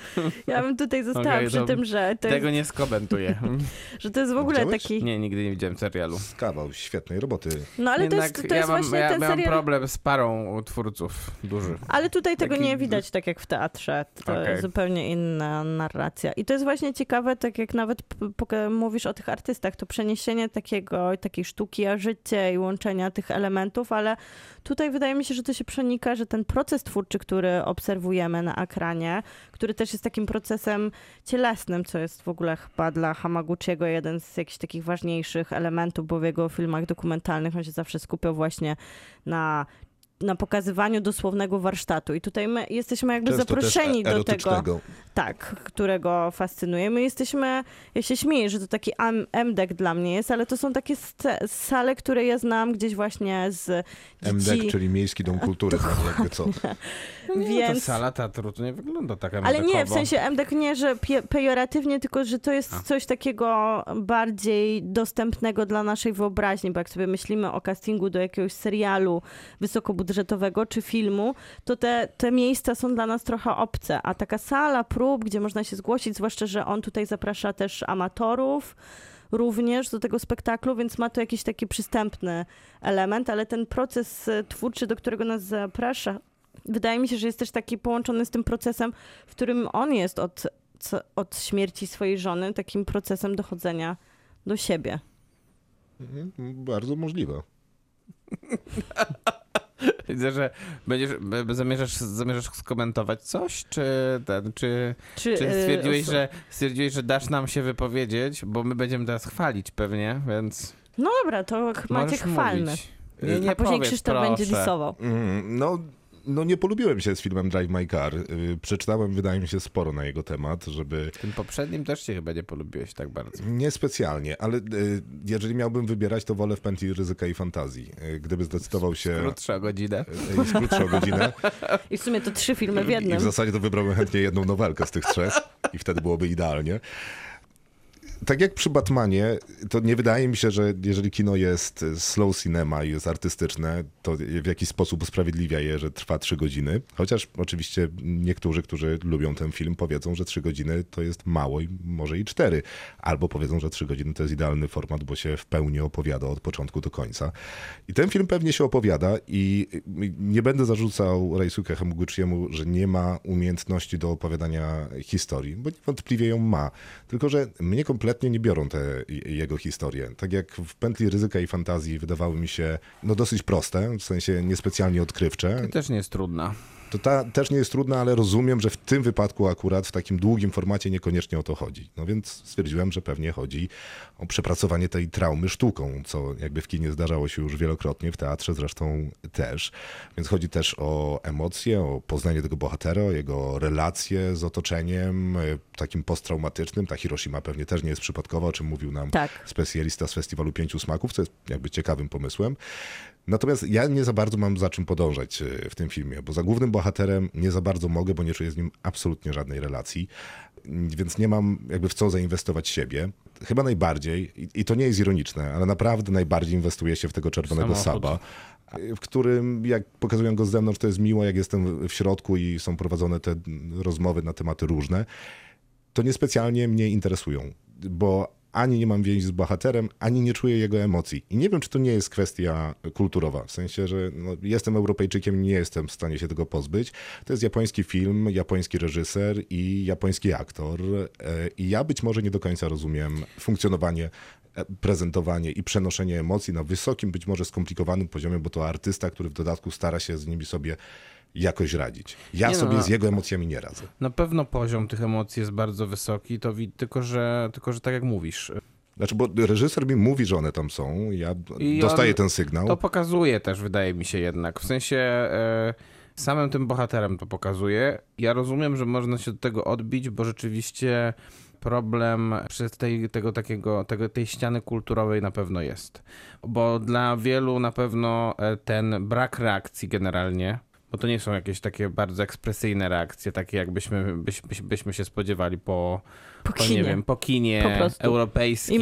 Ja bym tutaj została Okej, przy tym, że to, Tego jest, nie skomentuję. że to jest w ogóle Widziałeś? taki... Nie, nigdy nie widziałem serialu. Kawał świetnej roboty. No ale to jest, to ja jest mam, właśnie ja ten miałem serial... problem z parą twórców duży. Ale tutaj tego Taki- nie widać tak jak w teatrze. To jest zupełnie inna narracja. I to jest właśnie ciekawe, tak jak nawet mówisz o tych artystach, to przeniesienie takiego, takiej sztuki, a życie i łączenia tych elementów, ale tutaj wydaje mi się, że to się przenika, że ten proces twórczy, który obserwujemy na ekranie, który też jest takim procesem cielesnym, co jest w ogóle chyba dla Hamaguchiego jeden z jakichś takich ważniejszych elementów, bo w jego filmach dokumentalnych on się zawsze skupiał właśnie na na pokazywaniu dosłownego warsztatu. I tutaj my jesteśmy jakby Często zaproszeni do tego, tak, którego fascynuje. My jesteśmy, ja się śmieję, że to taki MDek dla mnie jest, ale to są takie sale, które ja znam gdzieś właśnie z dzieci. MDK, czyli Miejski Dom Kultury, no, jakby Nie, Więc- to sala teatru to nie wygląda tak Ale nie, w sensie MDek nie, że pejoratywnie, tylko że to jest A. coś takiego bardziej dostępnego dla naszej wyobraźni, bo jak sobie myślimy o castingu do jakiegoś serialu wysokobudżetowego czy filmu, to te, te miejsca są dla nas trochę obce, a taka sala prób, gdzie można się zgłosić, zwłaszcza, że on tutaj zaprasza też amatorów, również do tego spektaklu, więc ma to jakiś taki przystępny element, ale ten proces e, twórczy, do którego nas zaprasza, wydaje mi się, że jest też taki połączony z tym procesem, w którym on jest od, od śmierci swojej żony, takim procesem dochodzenia do siebie. Mhm, Bardzo możliwe. Widzę, że będziesz, zamierzasz, zamierzasz skomentować coś, czy ten, czy, Czy, czy e, stwierdziłeś, os- że, stwierdziłeś, że dasz nam się wypowiedzieć, bo my będziemy teraz chwalić pewnie, więc No dobra, to ch- możesz Maciek chwalny. mówić. Nie, nie A później powiedz, Krzysztof proszę. będzie disował. Mm, No, no nie polubiłem się z filmem Drive My Car. Y, Przeczytałem, wydaje mi się, sporo na jego temat, żeby Tym poprzednim też się chyba nie polubiłeś tak bardzo. niespecjalnie, ale y, jeżeli miałbym wybierać, to wolę w pętli ryzyka i fantazji. Y, Gdyby zdecydował się Krótsza godzinę. z krótszą godzinę I w sumie to trzy filmy w i jednym. w zasadzie to wybrałbym chętnie jedną nowelkę z tych trzech i wtedy byłoby idealnie. Tak jak przy Batmanie, to nie wydaje mi się, że jeżeli kino jest slow cinema i jest artystyczne, to w jakiś sposób usprawiedliwia je, że trwa trzy godziny. Chociaż oczywiście niektórzy, którzy lubią ten film, powiedzą, że trzy godziny to jest mało i może i cztery. Albo powiedzą, że trzy godziny to jest idealny format, bo się w pełni opowiada od początku do końca. I ten film pewnie się opowiada i nie będę zarzucał Reisuke Hamaguchiemu, że nie ma umiejętności do opowiadania historii, bo niewątpliwie ją ma. Tylko, że mnie kompletnie nie biorą te jego historie. Tak jak w pętli ryzyka i fantazji wydawały mi się no dosyć proste, w sensie niespecjalnie odkrywcze. To też nie jest trudna. To ta też nie jest trudna, ale rozumiem, że w tym wypadku akurat w takim długim formacie niekoniecznie o to chodzi. No więc stwierdziłem, że pewnie chodzi o przepracowanie tej traumy sztuką, co jakby w kinie zdarzało się już wielokrotnie, w teatrze zresztą też. Więc chodzi też o emocje, o poznanie tego bohatera, o jego relacje z otoczeniem, takim posttraumatycznym. Ta Hiroshima pewnie też nie jest przypadkowa, o czym mówił nam Tak. specjalista z Festiwalu Pięciu Smaków, co jest jakby ciekawym pomysłem. Natomiast ja nie za bardzo mam za czym podążać y, w tym filmie, bo za głównym bohaterem nie za bardzo mogę, bo nie czuję z nim absolutnie żadnej relacji, więc nie mam jakby w co zainwestować siebie. Chyba najbardziej, i- to nie jest ironiczne, ale naprawdę najbardziej inwestuję się w tego czerwonego Samochód. Saba, w którym, jak pokazują go z zewnątrz, to jest miło, jak jestem w środku i są prowadzone te rozmowy na tematy różne, to niespecjalnie mnie interesują, bo ani nie mam więzi z bohaterem, ani nie czuję jego emocji. I nie wiem, czy to nie jest kwestia kulturowa, w sensie, że no, jestem Europejczykiem, nie jestem w stanie się tego pozbyć. To jest japoński film, japoński reżyser i japoński aktor. e, I ja być może nie do końca rozumiem funkcjonowanie e, prezentowanie i przenoszenie emocji na wysokim, być może skomplikowanym poziomie, bo to artysta, który w dodatku stara się z nimi sobie jakoś radzić. Ja Nie no, sobie no. z jego emocjami nie radzę. Na pewno poziom tych emocji jest bardzo wysoki, to wi- tylko, że, tylko, że tak jak mówisz, Znaczy, bo reżyser mi mówi, że one tam są, ja I dostaję ten sygnał. To pokazuje też, wydaje mi się jednak. W sensie e, samym tym bohaterem to pokazuje. Ja rozumiem, że można się do tego odbić, bo rzeczywiście problem przez tej, tego takiego, tego, tej ściany kulturowej na pewno jest. Bo dla wielu na pewno e, ten brak reakcji generalnie, bo to nie są jakieś takie bardzo ekspresyjne reakcje, takie jakbyśmy byś, byś, byśmy się spodziewali po, Po po, nie wiem, po kinie Po europejskim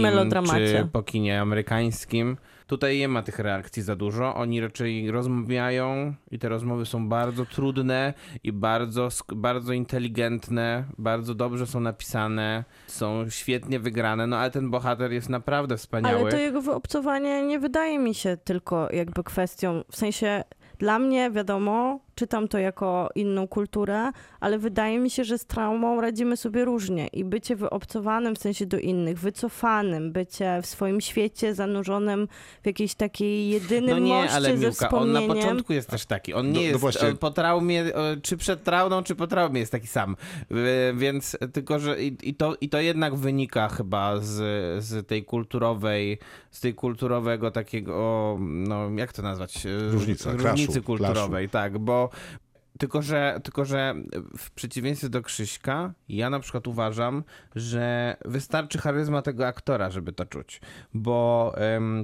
czy po kinie amerykańskim. Tutaj nie ma tych reakcji za dużo. Oni raczej rozmawiają i te rozmowy są bardzo trudne i bardzo, bardzo inteligentne, bardzo dobrze są napisane, są świetnie wygrane, no ale ten bohater jest naprawdę wspaniały. Ale to jego wyobcowanie nie wydaje mi się tylko jakby kwestią, w sensie dla mnie wiadomo, czytam to jako inną kulturę, ale wydaje mi się, że z traumą radzimy sobie różnie i bycie wyobcowanym w sensie do innych, wycofanym, bycie w swoim świecie zanurzonym w jakiejś takiej jedynym No nie, moście ale ze Miłka, on na początku jest też taki. On nie No- no jest właśnie. on po traumie, e, czy przed traumą, czy po traumie jest taki sam. E, Więc tylko, że i, i, to, i to jednak wynika chyba z, z tej kulturowej, z tej kulturowego takiego, no jak to nazwać? Różnica, Różnicy kulturowej, tak, bo tylko że, tylko, że w przeciwieństwie do Krzyśka, ja na przykład uważam, że wystarczy charyzma tego aktora, żeby to czuć. Bo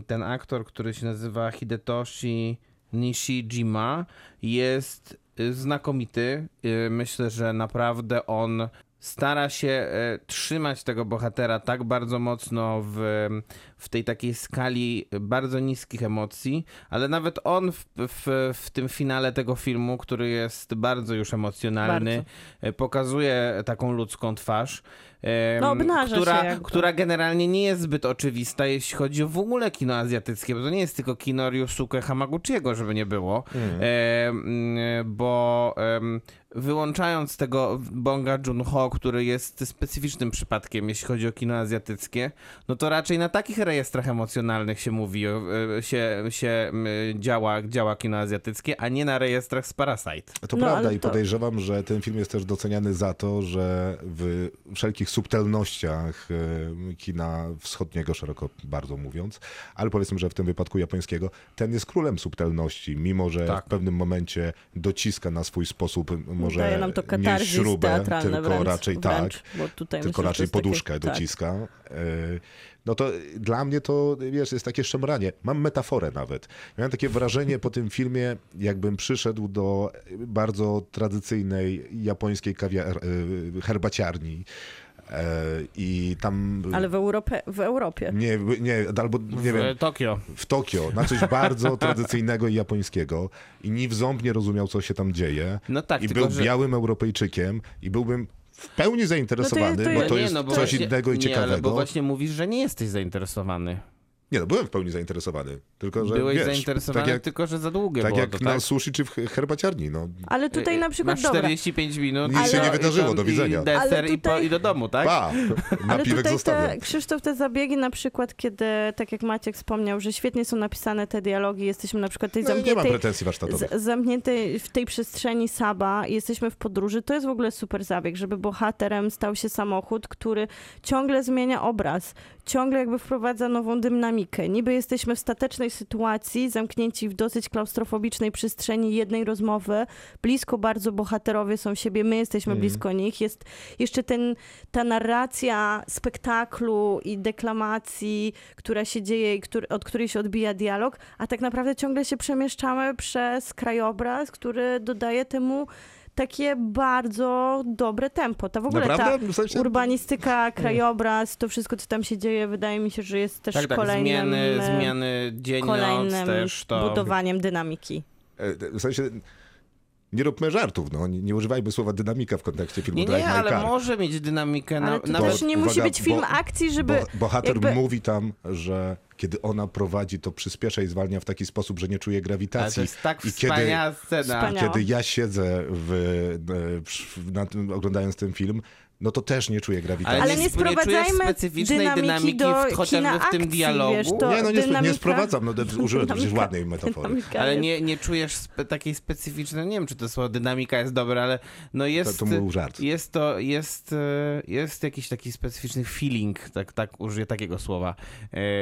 ten aktor, który się nazywa Hidetoshi Nishijima, jest y, znakomity. Y, Myślę, że naprawdę on stara się e, trzymać tego bohatera tak bardzo mocno w, w tej takiej skali bardzo niskich emocji, ale nawet on w, w, w tym finale tego filmu, który jest bardzo już emocjonalny, Bardzo. pokazuje taką ludzką twarz. No, która, która generalnie nie jest zbyt oczywista, jeśli chodzi o w ogóle kino azjatyckie, bo to nie jest tylko kino Ryusuke Hamaguchiego, żeby nie było, e, mm, bo wyłączając tego Bonga Joon-ho, który jest specyficznym przypadkiem, jeśli chodzi o kino azjatyckie, no to raczej na takich rejestrach emocjonalnych się mówi, e, się, się działa, działa kino azjatyckie, a nie na rejestrach z Parasite. To No, prawda i to- podejrzewam, że ten film jest też doceniany za to, że w wszelkich subtelnościach e, kina wschodniego, szeroko bardzo mówiąc, ale powiedzmy, że w tym wypadku japońskiego, ten jest królem subtelności, mimo że Tak. w pewnym momencie dociska na swój sposób, może Daje nam to nie śrubę, tylko wręcz, raczej wręcz, tak. Bo tutaj tylko myślę, raczej jest takie- poduszkę tak. No to dla mnie to, wiesz, jest takie szemranie. Mam metaforę nawet. Miałem takie wrażenie po tym filmie, jakbym przyszedł do bardzo tradycyjnej japońskiej kawiar- herbaciarni e, i tam... Ale w, Europie, w Europie. Nie, nie, albo nie w wiem, Tokio. w Tokio, na coś bardzo tradycyjnego i japońskiego i ni w ząb nie rozumiał, co się tam dzieje. No tak, I tylko był że... białym Europejczykiem i byłbym w pełni zainteresowany, to bo jest- to nie, jest no bo coś właśnie- innego i nie, ale ciekawego. bo właśnie mówisz, że nie jesteś zainteresowany. Nie, no byłem w pełni zainteresowany, tylko że Byłeś wiesz, zainteresowany, tak jak, tylko że za długie tak było jak to, na tak? sushi czy w herbaciarni, no. Ale tutaj na przykład, Masz dobra, 45 minut. Nic i się nie wydarzyło, do widzenia. I deser Ale i, po, tutaj- i do domu, tak? Pa, Ale tutaj te, Krzysztof, te zabiegi na przykład, kiedy, tak jak Maciek wspomniał, że świetnie są napisane te dialogi, jesteśmy na przykład tej No, nie mam zamkniętej, pretensji warsztatowych. z, zamkniętej w tej przestrzeni Saba, jesteśmy w podróży, to jest w ogóle super zabieg, żeby bohaterem stał się samochód, który ciągle zmienia obraz, ciągle jakby wprowadza nową dynamikę. Niby jesteśmy w statecznej sytuacji, zamknięci w dosyć klaustrofobicznej przestrzeni jednej rozmowy, blisko bardzo bohaterowie są siebie, my jesteśmy Mhm. blisko nich, jest jeszcze ten, ta narracja spektaklu i deklamacji, która się dzieje i który, od której się odbija dialog, a tak naprawdę ciągle się przemieszczamy przez krajobraz, który dodaje temu takie bardzo dobre tempo. Ta w ogóle Naprawdę? ta W sensie- urbanistyka, krajobraz, to wszystko, co tam się dzieje, wydaje mi się, że jest też Tak, tak, kolejnym, zmiany, e, zmiany dzień, noc kolejnym też to... budowaniem dynamiki. E, W sensie, nie róbmy żartów, no. nie, nie używajmy słowa dynamika w kontekście filmu Nie, Drive nie, My ale Car. może mieć dynamikę. Ale Na, to nawet też nie musi uwaga, być film bo- akcji, żeby... Bo, bohater jakby- mówi tam, że kiedy ona prowadzi, to przyspiesza i zwalnia w taki sposób, że nie czuje Ale to grawitacji. jest tak I kiedy- wspaniała scena. Wspaniała. Kiedy ja siedzę w, e, na tym, oglądając ten film, no to też nie czuję grawitacji. Ale nie sprowadzajmy specyficznej dynamiki dynamiki do w, chociażby w tym akcji, dialogu. wiesz, to- nie, no nie, sp- nie dynamika- sprowadzam, no to użyłem przecież dynamika- ładnej metafory. dynamika Ale nie, nie czujesz spe, takiej specyficznej, nie wiem czy to słowo dynamika jest dobre, ale no jest, To, to był żart. jest to, jest, e, jest jakiś taki specyficzny feeling, tak, tak użyję takiego słowa, e,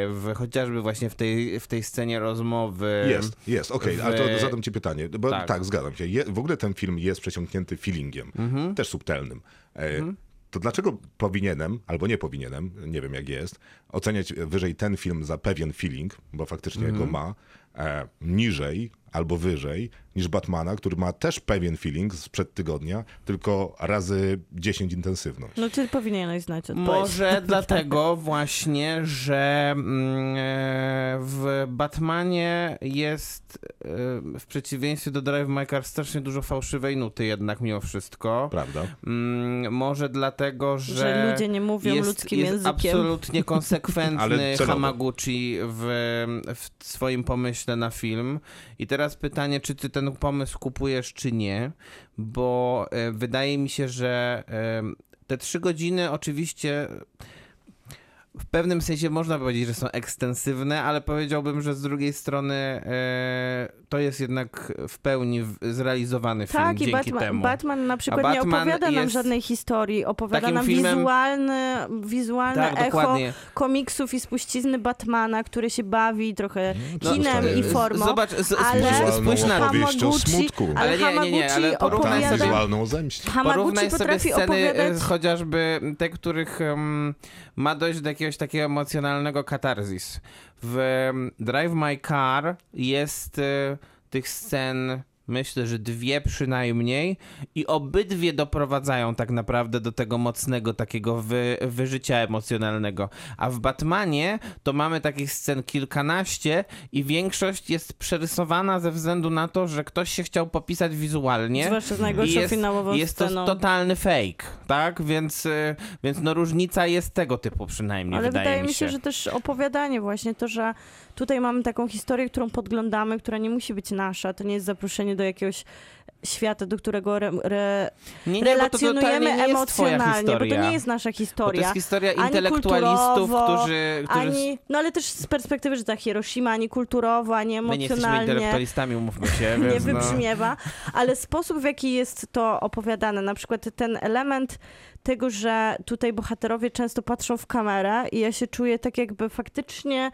w, chociażby właśnie w tej, w tej scenie rozmowy. Jest, jest, okej, w- ale to zadam ci pytanie, bo Tak. tak, zgadzam się. Je, w ogóle ten film jest przesiąknięty feelingiem, Mhm. też subtelnym. E, To dlaczego powinienem, albo nie powinienem, nie wiem jak jest, oceniać wyżej ten film za pewien feeling, bo faktycznie Mhm. go ma, e, niżej albo wyżej niż Batmana, który ma też pewien feeling sprzed tygodnia, tylko razy 10 intensywność. No ty powinieneś znać odpowiedź. Może dlatego właśnie, że mm, e, w Batmanie jest e, w przeciwieństwie do Drive My Car strasznie dużo fałszywej nuty jednak mimo wszystko. Prawda? Mm, Może dlatego, że, Że ludzie nie mówią jest, ludzkim jest językiem. absolutnie konsekwentny. Hamaguchi w, w swoim pomyśle na film. I teraz pytanie, czy ty ten pomysł kupujesz, czy nie? Bo e, wydaje mi się, że te trzy godziny oczywiście w pewnym sensie można powiedzieć, że są ekstensywne, ale powiedziałbym, że z drugiej strony e, to jest jednak w pełni w- zrealizowany film Tak, i dzięki Batman, temu. Batman na przykład Batman nie opowiada nam żadnej historii, opowiada nam filmem- wizualne, wizualne tak, echo dokładnie. komiksów i spuścizny Batmana, który się bawi trochę No, kinem to i formą. Zobacz, z, ale spójrz, na o smutku. Ale, Ale nie, nie, nie, ale porównaj opowiada... sobie- Wizualną zemść. Hamaguchi Porównaj sobie sceny opowiadać... e, chociażby te, których em, ma dojść do jakiegoś takiego emocjonalnego katarzis. W Drive My Car jest e, tych scen Myślę, że dwie przynajmniej i obydwie doprowadzają tak naprawdę do tego mocnego takiego wy, wyżycia emocjonalnego. A w Batmanie to mamy takich scen kilkanaście i większość jest przerysowana ze względu na to, że ktoś się chciał popisać wizualnie. Zwłaszcza z najgorszą jest, finałową jest sceną. to totalny fake, tak? Więc, y, więc no różnica jest tego typu przynajmniej, Ale wydaje, wydaje mi mi się, że też opowiadanie właśnie to, że tutaj mamy taką historię, którą podglądamy, która nie musi być nasza. To nie jest zaproszenie do jakiegoś świata, do którego re, re, nie, nie, bo to relacjonujemy jest twoja emocjonalnie, bo to historia. nie jest nasza Bo to historia. jest historia intelektualistów, którzy... którzy... Ani, no ale też z perspektywy, że ta Hiroshima ani kulturowo, ani My nie jesteśmy emocjonalnie intelektualistami, umówmy się. nie więc no. wybrzmiewa, ale sposób, w jaki jest to opowiadane, na przykład ten element tego, że tutaj bohaterowie często patrzą w kamerę i ja się czuję tak jakby faktycznie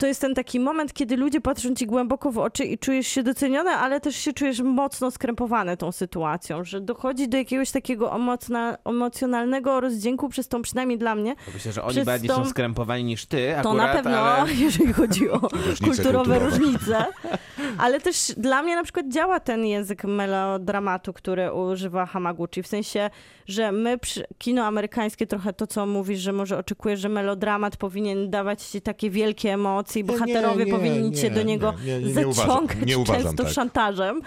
to jest ten taki moment, kiedy ludzie patrzą ci głęboko w oczy i czujesz się doceniony, ale też się czujesz mocno skrępowany tą sytuacją, że dochodzi do jakiegoś takiego emocna, emocjonalnego rozdźwięku przez tą, przynajmniej dla mnie, Myślę, że oni bardziej tą- są skrępowani niż ty to akurat, na pewno, ale... jeżeli chodzi o Różnice kulturowe kulturowe. różnice. Ale też dla mnie na przykład działa ten język melodramatu, który używa Hamaguchi. W sensie, że my, przy, kino amerykańskie, trochę to, co mówisz, że może oczekujesz, że melodramat powinien dawać ci takie wielkie emocje i Nie, bohaterowie nie, powinni nie, cię do niego nie, nie, nie uważam- zaciągać nie uważam często tak. szantażem.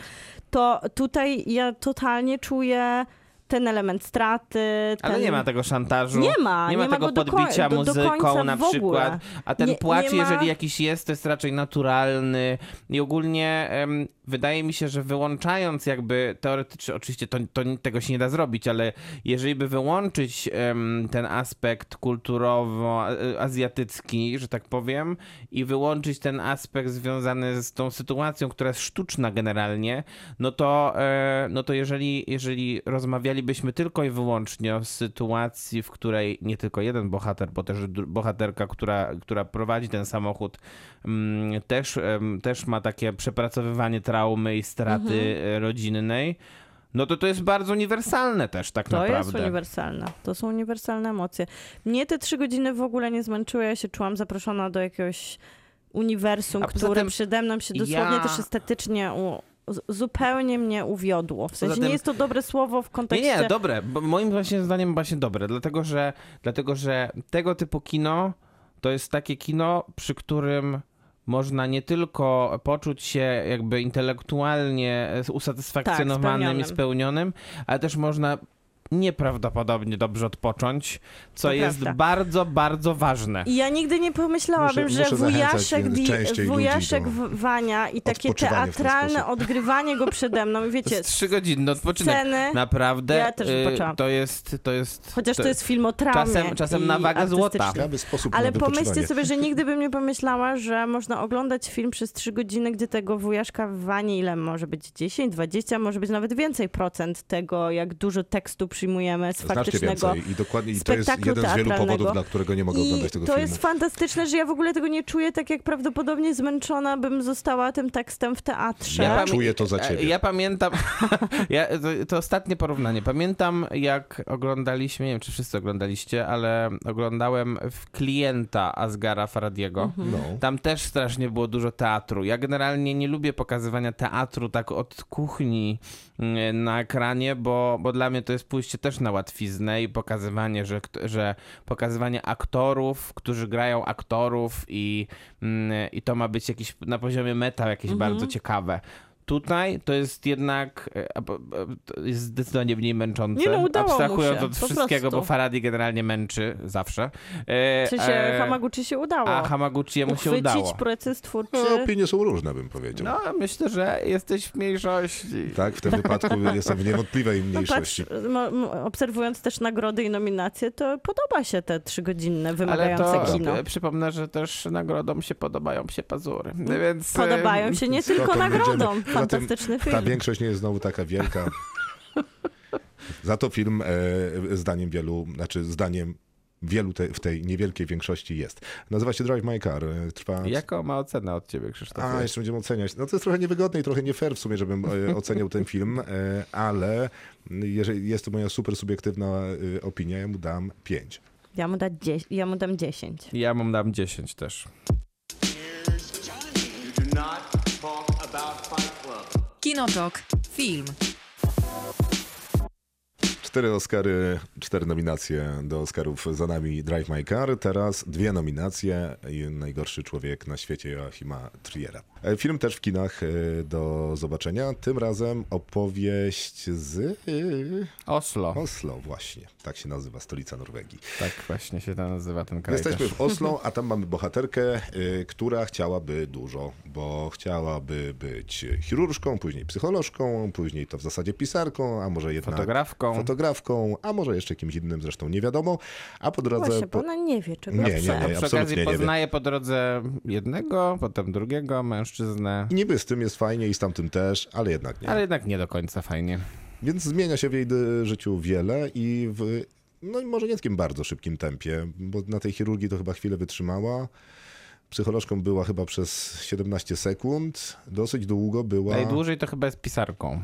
To tutaj ja totalnie czuję ten element straty. Ale ten... nie ma tego szantażu. Nie ma, Nie ma nie ma tego do podbicia do- do muzyką końca na przykład. A ten Nie- płacz, nie ma- jeżeli jakiś jest, to jest raczej naturalny. I ogólnie em, wydaje mi się, że wyłączając jakby teoretycznie, oczywiście to, to tego się nie da zrobić, ale jeżeli by wyłączyć em, ten aspekt kulturowo-azjatycki, że tak powiem, i wyłączyć ten aspekt związany z tą sytuacją, która jest sztuczna generalnie, no to, e, no to jeżeli, jeżeli rozmawialibyśmy tylko i wyłącznie o sytuacji, w której nie tylko jeden bohater, bo też bohaterka, która, która prowadzi ten samochód, mm, też, też ma takie przepracowywanie traumy i straty e, rodzinnej, no to to jest bardzo uniwersalne też tak To naprawdę. jest uniwersalne. To są uniwersalne emocje. Mnie te trzy godziny w ogóle nie zmęczyły. Ja się czułam zaproszona do jakiegoś uniwersum, które przede mną się dosłownie ja- też estetycznie u, zupełnie mnie uwiodło. W sensie nie jest to dobre słowo w Nie, kontekście... nie, dobre. Bo moim właśnie zdaniem właśnie dobre, dlatego że, dlatego że tego typu kino to jest takie kino, przy którym można nie tylko poczuć się jakby intelektualnie usatysfakcjonowanym Tak, i spełnionym, ale też można nieprawdopodobnie dobrze odpocząć, co To jest prawda. bardzo, bardzo ważne. I ja nigdy nie pomyślałabym, Muszę- że muszę wujaszek, di, wujaszek Wania i takie teatralne odgrywanie go przede mną. To wiecie, jest trzy godziny odpoczynek. sceny, Naprawdę Ja też y, wypoczęłam. to jest, to jest... chociaż to jest film o traumie. czasem- czasem na wagę złota. Ale pomyślcie sobie, że nigdy bym nie pomyślała, że można oglądać film przez trzy godziny, gdzie tego wujaszka w wanie, ile może być 10, 20, może być nawet więcej procent tego, jak dużo tekstu przyjmujemy z faktycznego. i dokładnie i to jest jeden z wielu powodów, dla którego nie mogę I oglądać tego to filmu. jest fantastyczne, że ja w ogóle tego nie czuję, tak jak prawdopodobnie zmęczona bym została tym tekstem w teatrze. Ja czuję to za e, ciebie. Ja pamiętam, ja, to, to ostatnie porównanie. Pamiętam, jak oglądaliśmy, nie wiem, czy wszyscy oglądaliście, ale oglądałem w klienta Asgara Faradiego. Mhm. No. Tam też strasznie było dużo teatru. Ja generalnie nie lubię pokazywania teatru tak od kuchni na ekranie, bo, bo dla mnie to jest pójście też na łatwiznę i pokazywanie, że, że pokazywanie aktorów, którzy grają aktorów i, mm, i to ma być jakiś na poziomie meta jakieś Mhm. bardzo ciekawe. Tutaj to jest jednak e, to jest zdecydowanie mniej męczące. Nie no, udało mu Abstrahując się, od wszystkiego, prostu. bo Faradi generalnie męczy zawsze. E, Czy się e, Hamaguchi się udało? a Hamaguchiemu się Uchwycić udało. proces twórczy. No, opinie są różne, bym powiedział. No, myślę, że jesteś w mniejszości. Tak, w tym wypadku jestem w niewątpliwej No patrz, mniejszości. mo- mo- obserwując też nagrody i nominacje, to podoba się te trzygodzinne, Ale wymagające to kino. e, przypomnę, że też nagrodą się podobają się pazury. Mm. Więc, e, Podobają się nie tylko to Poza tym Fantastyczny Ta film. większość nie jest znowu taka wielka. Za to film, e, zdaniem wielu, znaczy zdaniem wielu te, w tej niewielkiej większości jest. Nazywa się Drive My Car. e, Trwa... Jaką ma ocenę od ciebie, Krzysztof? A, jeszcze będziemy oceniać. No to jest trochę niewygodne i trochę nie fair w sumie, żebym e, oceniał ten film, e, ale jeżeli jest to moja super subiektywna e, opinia, ja mu dam 5. Ja mu, da dzie- ja mu dam 10. Ja mu dam 10 też. You do not Kinotok. Film. Cztery Oscary, cztery nominacje do Oscarów za nami Drive My Car. Teraz dwie nominacje i Najgorszy człowiek na świecie Joachima Triera. E, Film też w kinach e, do zobaczenia. Tym razem opowieść z Oslo. Oslo właśnie. Tak się nazywa stolica Norwegii. Tak właśnie się to nazywa ten kraj Jesteśmy też. w Oslo, a tam mamy bohaterkę, y, która chciałaby dużo, bo chciałaby być chirurżką, później psycholożką, później to w zasadzie pisarką, a może jednak Fotografką. fotografką, a może jeszcze kimś innym, zresztą nie wiadomo. A po drodze... Właśnie, bo po... ona nie wie, czego Nie, nie, nie. A przy okazji nie poznaje po drodze jednego, potem drugiego mężczyznę, I niby z tym jest fajnie i z tamtym też, ale jednak nie. ale jednak nie do końca fajnie. Więc zmienia się w jej życiu wiele i w, no i może nie takim bardzo szybkim tempie, bo na tej chirurgii to chyba chwilę wytrzymała. Psycholożką była chyba przez 17 sekund. Dosyć długo była. Najdłużej to chyba jest pisarką.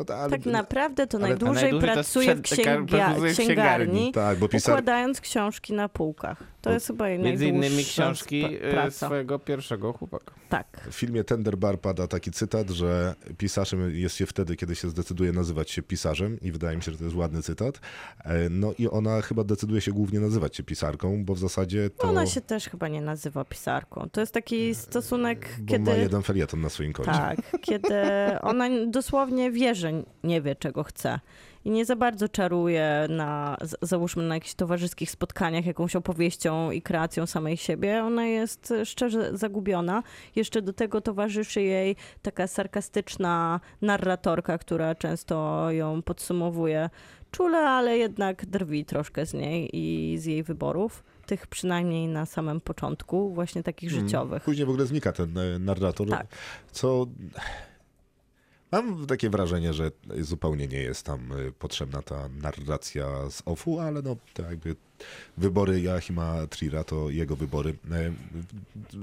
No ta, ale, Tak naprawdę to ale- najdłużej, najdłużej pracuje w księga- księgarni, księgarni. Tak, bo pisar... układając książki na półkach. To jest chyba jej Między innymi książki e, praca. swojego pierwszego chłopaka. Tak. W filmie Tender Bar pada taki cytat, że pisarzem jest się wtedy, kiedy się zdecyduje nazywać się pisarzem i wydaje mi się, że to jest ładny cytat. E, No i ona chyba decyduje się głównie nazywać się pisarką, bo w zasadzie to... No Ona się też chyba nie nazywa pisarką. To jest taki stosunek, bo kiedy... ma jeden felieton na swoim koncie. Tak, kiedy ona dosłownie wie, że nie wie, czego chce. I nie za bardzo czaruje na, załóżmy, na jakichś towarzyskich spotkaniach jakąś opowieścią i kreacją samej siebie. Ona jest szczerze zagubiona. Jeszcze do tego towarzyszy jej taka sarkastyczna narratorka, która często ją podsumowuje czule, ale jednak drwi troszkę z niej i z jej wyborów. Tych przynajmniej na samym początku, właśnie takich Mm. życiowych. Później w ogóle znika ten e, narrator, Tak. co mam takie wrażenie, że zupełnie nie jest tam e, potrzebna ta narracja z OFU, ale no to jakby wybory Joachima Trira to jego wybory. E,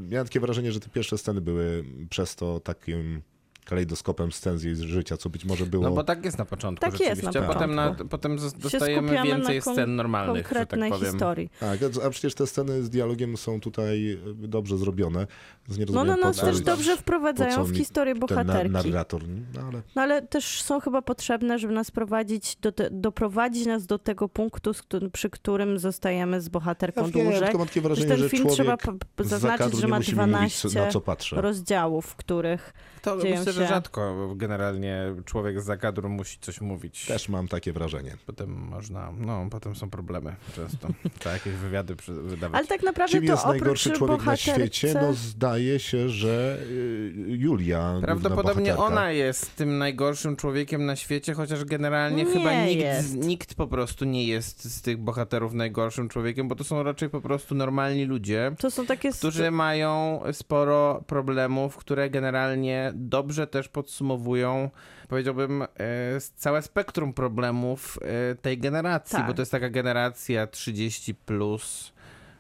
Miałem takie wrażenie, że te pierwsze sceny były przez to takim kalejdoskopem scen z jej życia, co być może było... No bo tak jest na początku Tak jest na a potem, na, początku. potem dostajemy więcej na kon- scen normalnych, że tak konkretnej powiem. historii. Tak, a przecież te sceny z dialogiem są tutaj e, dobrze zrobione. No po nas co też jest dobrze wprowadzają w historię ten na- bohaterki. narrator. No ale No ale też są chyba potrzebne, żeby nas prowadzić, do te, doprowadzić nas do tego punktu, z którym, przy którym zostajemy z bohaterką ja wiem, dłużej. tylko mam takie Przecież wrażenie, ten że film trzeba zaznaczyć, że ma musi mówić, 12 co- na co patrzę. rozdziałów, w których To dzieją myślę, że rzadko generalnie człowiek z zakadru musi coś mówić. Też mam takie wrażenie. Potem można, no potem są problemy często. Trzeba jakieś wywiady wydawać. Ale tak naprawdę Czym to jest najgorszy człowiek na bohaterce... świecie? No zdaje się, że y, Julia. Prawdopodobnie ona jest tym najgorszym człowiekiem na świecie, chociaż generalnie Nie chyba nikt, nikt po prostu nie jest z tych bohaterów najgorszym człowiekiem, bo to są raczej po prostu normalni ludzie, To są takie... którzy mają sporo problemów, które generalnie dobrze też podsumowują, powiedziałbym, e, całe spektrum problemów e, tej generacji, Tak. bo to jest taka generacja 30 plus.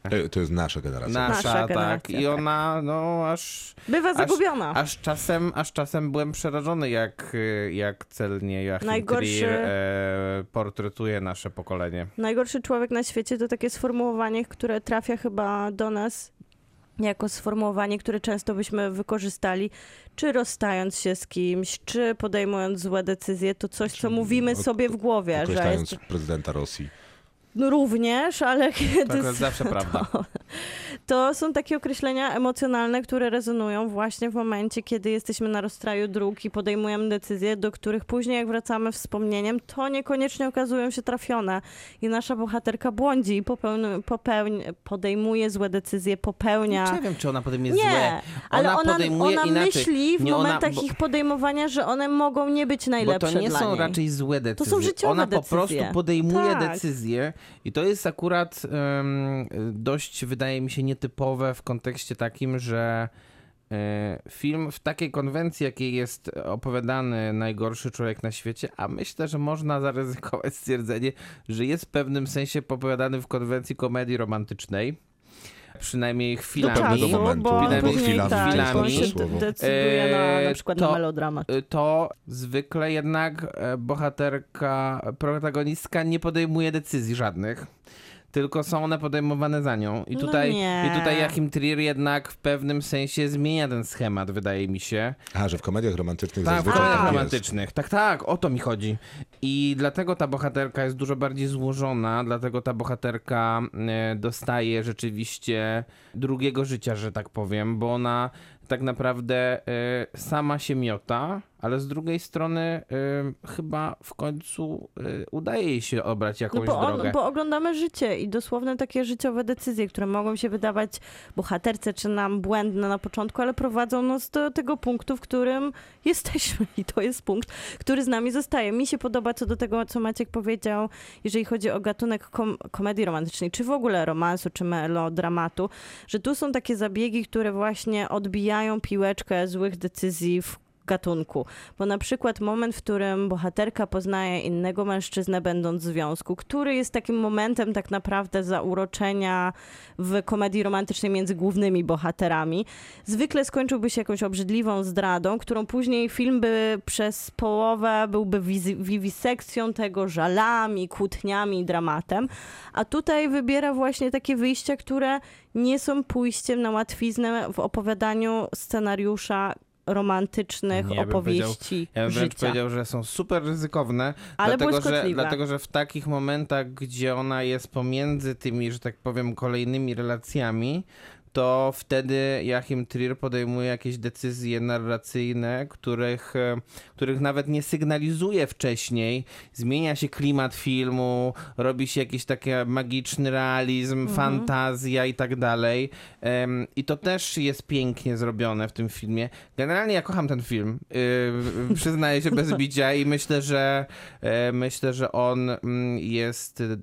E, To jest nasza generacja. Nasza, Nasza tak. generacja, I tak. ona, no aż, Bywa zagubiona. aż czasem, aż czasem byłem przerażony, jak, jak celnie Joachim Najgorszy- Trier e, portretuje nasze pokolenie. Najgorszy człowiek na świecie to takie sformułowanie, które trafia chyba do nas jako sformułowanie, które często byśmy wykorzystali, czy rozstając się z kimś, czy podejmując złe decyzje, to coś, co mówimy od- sobie w głowie, że Określając jest prezydenta Rosji. No, również, ale kiedy to jest zawsze prawda. to są takie określenia emocjonalne, które rezonują właśnie w momencie, kiedy jesteśmy na rozstraju dróg i podejmujemy decyzje, do których później, jak wracamy wspomnieniem, to niekoniecznie okazują się trafione. I nasza bohaterka błądzi i popełni, popełni, podejmuje złe decyzje, popełnia. Nie wiem, czy ona potem jest Nie, złe. ale Ona ona, podejmuje ona inaczej. myśli w Nie, ona- momentach bo- ich podejmowania, że one mogą nie być Bo najlepsze to nie są raczej złe decyzje. są życiowe Ona po decyzje. prostu podejmuje Tak. decyzje i to jest akurat em, dość, wydaje mi się, nietypowe w kontekście takim, że e, film w takiej konwencji, jakiej jest opowiadany najgorszy człowiek na świecie, a myślę, że można zaryzykować stwierdzenie, że jest w pewnym sensie opowiadany w konwencji komedii romantycznej. Przynajmniej do chwilami. pewnego czasu, momentu, bo Przynajmniej później chwilami, tak, chwilami. bo on się decyduje na na E, przykład to- na melodramat. Y, to zwykle jednak e, bohaterka, protagonistka nie podejmuje decyzji żadnych, tylko są one podejmowane za nią. I No tutaj, nie. i tutaj Joachim Trier jednak w pewnym sensie zmienia ten schemat, wydaje mi się. A, że w komediach romantycznych Tak, w zazwyczaj komediach tak jest. romantycznych. Tak, tak, o to mi chodzi. I dlatego ta bohaterka jest dużo bardziej złożona, dlatego ta bohaterka e, dostaje rzeczywiście drugiego życia, że tak powiem, bo ona tak naprawdę e, sama się miota, ale z drugiej strony e, chyba w końcu e, udaje jej się obrać No jakąś bo, drogę. on, bo oglądamy życie i dosłowne takie życiowe decyzje, które mogą się wydawać bohaterce czy nam błędne na początku, ale prowadzą nas do tego punktu, w którym jesteśmy i to jest punkt, który z nami zostaje. Mi się podoba co do tego, co Maciek powiedział, jeżeli chodzi o gatunek kom- komedii romantycznej, czy w ogóle romansu, czy melodramatu, że tu są takie zabiegi, które właśnie odbijają piłeczkę złych decyzji w gatunku. Bo na przykład moment, w którym bohaterka poznaje innego mężczyznę, będąc w związku, który jest takim momentem tak naprawdę zauroczenia w komedii romantycznej między głównymi bohaterami, zwykle skończyłby się jakąś obrzydliwą zdradą, którą później film by przez połowę byłby wiwisekcją tego, żalami, kłótniami, dramatem. A tutaj wybiera właśnie takie wyjścia, które nie są pójściem na łatwiznę w opowiadaniu scenariusza romantycznych opowieści Ja bym wręcz życia. powiedział, że są super ryzykowne, Ale dlatego, że, dlatego że w takich momentach, gdzie ona jest pomiędzy tymi, że tak powiem, kolejnymi relacjami, to wtedy Joachim Trier podejmuje jakieś decyzje narracyjne, których, e, których nawet nie sygnalizuje wcześniej. Zmienia się klimat filmu, robi się jakiś taki magiczny realizm, Mhm. fantazja i tak dalej. I to też jest pięknie zrobione w tym filmie. Generalnie ja kocham ten film. Yy, przyznaję się bez bicia i myślę, że e, myślę, że on mm, jest y,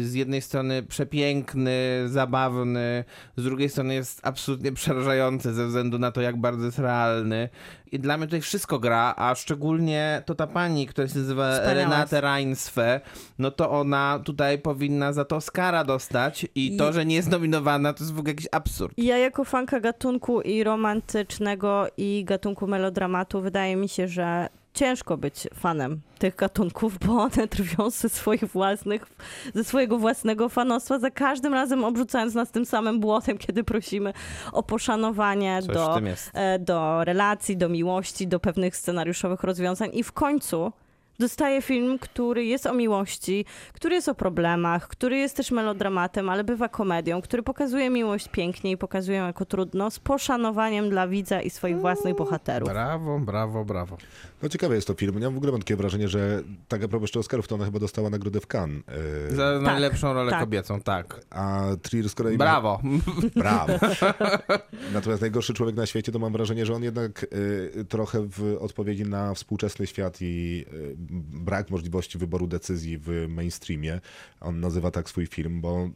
z jednej strony przepiękny, zabawny, z drugiej strony jest absolutnie przerażający ze względu na to, jak bardzo jest realny. I dla mnie tutaj wszystko gra, a szczególnie to ta pani, która się nazywa Wspaniała Renate Reinsfe, no to ona tutaj powinna za to Oscara dostać i I- to, że nie jest nominowana, to jest w ogóle jakiś absurd. Ja jako fanka gatunku i romantycznego i gatunku melodramatu wydaje mi się, że ciężko być fanem tych gatunków, bo one drwią ze swoich własnych, ze swojego własnego fanostwa, za każdym razem obrzucając nas tym samym błotem, kiedy prosimy o poszanowanie Coś do, e, do relacji, do miłości, do pewnych scenariuszowych rozwiązań. I w końcu dostaje film, który jest o miłości, który jest o problemach, który jest też melodramatem, ale bywa komedią, który pokazuje miłość pięknie i pokazuje ją jako trudno, z poszanowaniem dla widza i swoich własnych bohaterów. Brawo, brawo, brawo. No ciekawy jest to film. Ja w ogóle mam takie wrażenie, że tak a propos jeszcze Oscarów, to ona chyba dostała nagrodę w Cannes. Yy, Za najlepszą rolę tak. kobiecą, tak. A Trier z kolei... ma- Brawo. Brawo. Natomiast najgorszy człowiek na świecie, to mam wrażenie, że on jednak y, trochę w odpowiedzi na współczesny świat i y, brak możliwości wyboru decyzji w mainstreamie, on nazywa tak swój film, bo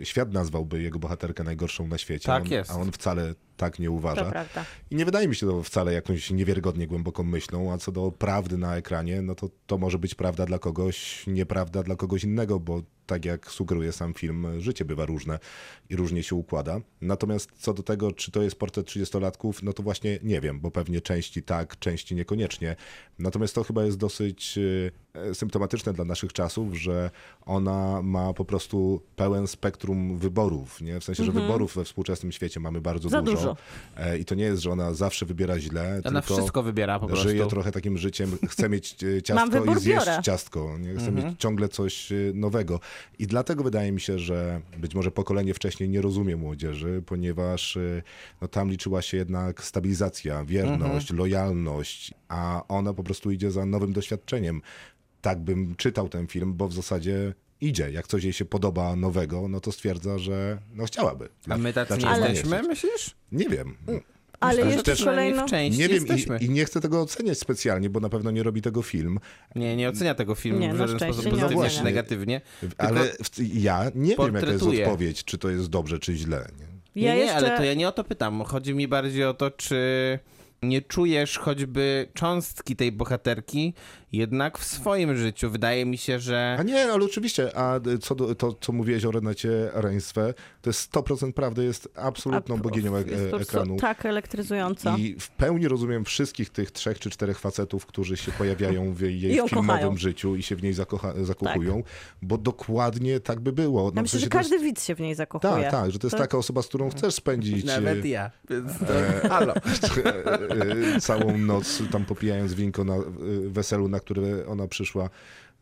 y, świat nazwałby jego bohaterkę najgorszą na świecie. Tak on, jest. A on wcale tak nie uważa. I nie wydaje mi się to wcale jakąś niewiarygodnie głęboką myślą, a co do prawdy na ekranie, no to to może być prawda dla kogoś, nieprawda dla kogoś innego, bo tak jak sugeruje sam film, życie bywa różne i różnie się układa. Natomiast co do tego, czy to jest portret 30-latków, no to właśnie nie wiem, bo pewnie części tak, części niekoniecznie. Natomiast to chyba jest dosyć e, symptomatyczne dla naszych czasów, że ona ma po prostu pełen spektrum wyborów, nie? W sensie, że wyborów we współczesnym świecie mamy bardzo Za dużo. dużo. E, I to nie jest, że ona zawsze wybiera źle, Ona tylko wszystko wybiera po prostu. żyje trochę takim życiem, chce mieć e, ciastko wybór, i zjeść biorę. ciastko, nie? chce Mhm. mieć ciągle coś e, nowego. I dlatego wydaje mi się, że być może pokolenie wcześniej nie rozumie młodzieży, ponieważ e, no, tam liczyła się jednak stabilizacja, wierność, Mhm. lojalność, a ona po prostu idzie za nowym doświadczeniem. Tak bym czytał ten film, bo w zasadzie idzie. Jak coś jej się podoba nowego, no to stwierdza, że no chciałaby. A my tacy nie jesteśmy, myślisz? Nie wiem. Ale Myślę, że jeszcze też- kolejno... w części Nie wiem jesteśmy. i, i nie chcę tego oceniać specjalnie, bo na pewno nie robi tego film, Nie, nie ocenia tego filmu Nie, w żaden sposób nie pozytywnie czy ocenia. negatywnie. ale ja nie wiem, jaka jest odpowiedź, czy to jest dobrze, czy źle. Nie? Nie, Ja nie, jeszcze... ale to ja nie o to pytam. Chodzi mi bardziej o to, czy nie czujesz choćby cząstki tej bohaterki jednak w swoim życiu. Wydaje mi się, że... A nie, ale oczywiście, a co do, to, co mówiłeś o Renecie Reinswe, to jest 100% prawdy, jest absolutną A, boginią prostu ekranu. Tak elektryzująca. I w pełni rozumiem wszystkich tych trzech czy czterech facetów, którzy się pojawiają w jej filmowym kochają. życiu i się w niej zakocha- zakochują, bo dokładnie tak by było. No, Ja w myślę, że to jest- każdy widz się w niej zakochuje. Tak, tak, że to jest To- taka osoba, z którą chcesz spędzić Nawet e, ja. Więc to... e, Halo. e, całą noc tam popijając winko na e, weselu, na które ona przyszła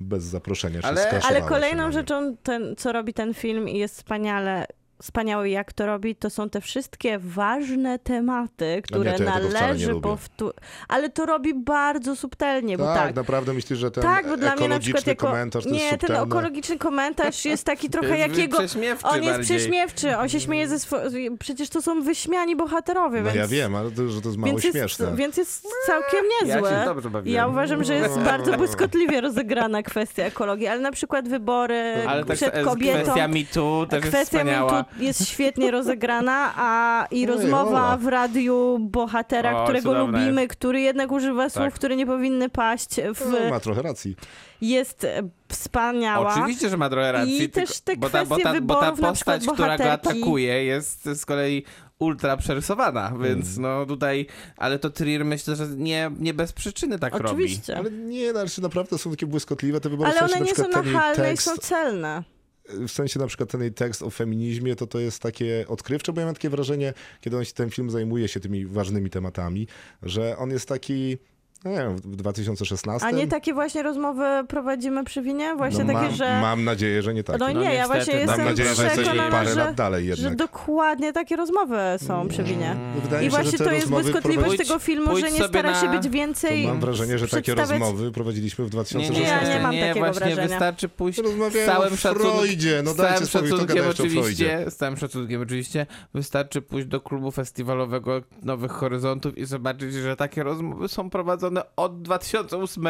bez zaproszenia. Ale- ale kolejną rzeczą, ten, co robi ten film i jest wspaniale, wspaniały jak to robi, to są te wszystkie ważne tematy, które to ja tego wcale nie należy powtórzyć. Ale to robi bardzo subtelnie, bo Tak, tak. naprawdę myślisz, że ten tak, bo dla mnie na przykład ekologiczny jako... komentarz to Nie, jest ten ekologiczny komentarz jest taki trochę Jest jakiego... prześmiewczy On jest bardziej. prześmiewczy, on się śmieje ze swoich... Przecież to są wyśmiani bohaterowie, No więc... ja wiem, ale to, że to jest mało Więc jest, śmieszne. więc jest całkiem Ja niezłe. się dobrze bawiłem. Ja uważam, że jest bardzo błyskotliwie rozegrana kwestia ekologii, ale na przykład wybory Ale tak przed e, kobietą. kwestia mitu też jest Kwestia wspaniała. tu jest świetnie rozegrana, a i rozmowa w radiu bohatera, O, którego cudowne lubimy, który jednak używa słów, Tak. które nie powinny paść, w, No, ma trochę racji. jest e, wspaniała. Oczywiście, że ma trochę racji. I tylko- też te bo ta, bo kwestie ta, bo ta wyborów, na postać, przykład która go bohaterki- atakuje, jest z kolei ultra przerysowana, więc no tutaj, ale to Trier myślę, że nie, nie bez przyczyny tak robi. Oczywiście. Ale nie, no, ale czy naprawdę są takie błyskotliwe te wybory? Ale w sensie one na nie są przykład ten nachalne i tekst, są celne. W sensie na przykład ten jej tekst o feminizmie, to to jest takie odkrywcze, bo ja mam takie wrażenie, kiedy on się, ten film zajmuje się tymi ważnymi tematami, że on jest taki, nie wiem, w 2016. A nie takie właśnie rozmowy prowadzimy przy winie? Właśnie no, takie, mam, że... mam nadzieję, że nie tak. No nie, No ja właśnie mam jestem Mam nadzieję, że jesteśmy przekonana, parę że, lat dalej że jednak. dokładnie takie rozmowy są przy winie. Wydaje I się, że właśnie to jest błyskotliwość prowadzi- tego filmu, pójdź że nie stara się na- być więcej... Mam wrażenie, że takie przedstawiać- rozmowy prowadziliśmy w Nie, 2016. nie, Ja nie mam nie, takiego właśnie wrażenia. wystarczy pójść z całym szacunkiem. No dajcie całym spokój, kto szacunkiem gada jeszcze o Freudzie. oczywiście, z całym szacunkiem oczywiście, wystarczy pójść do klubu festiwalowego Nowych Horyzontów i zobaczyć, że takie rozmowy są prowadzone od 2008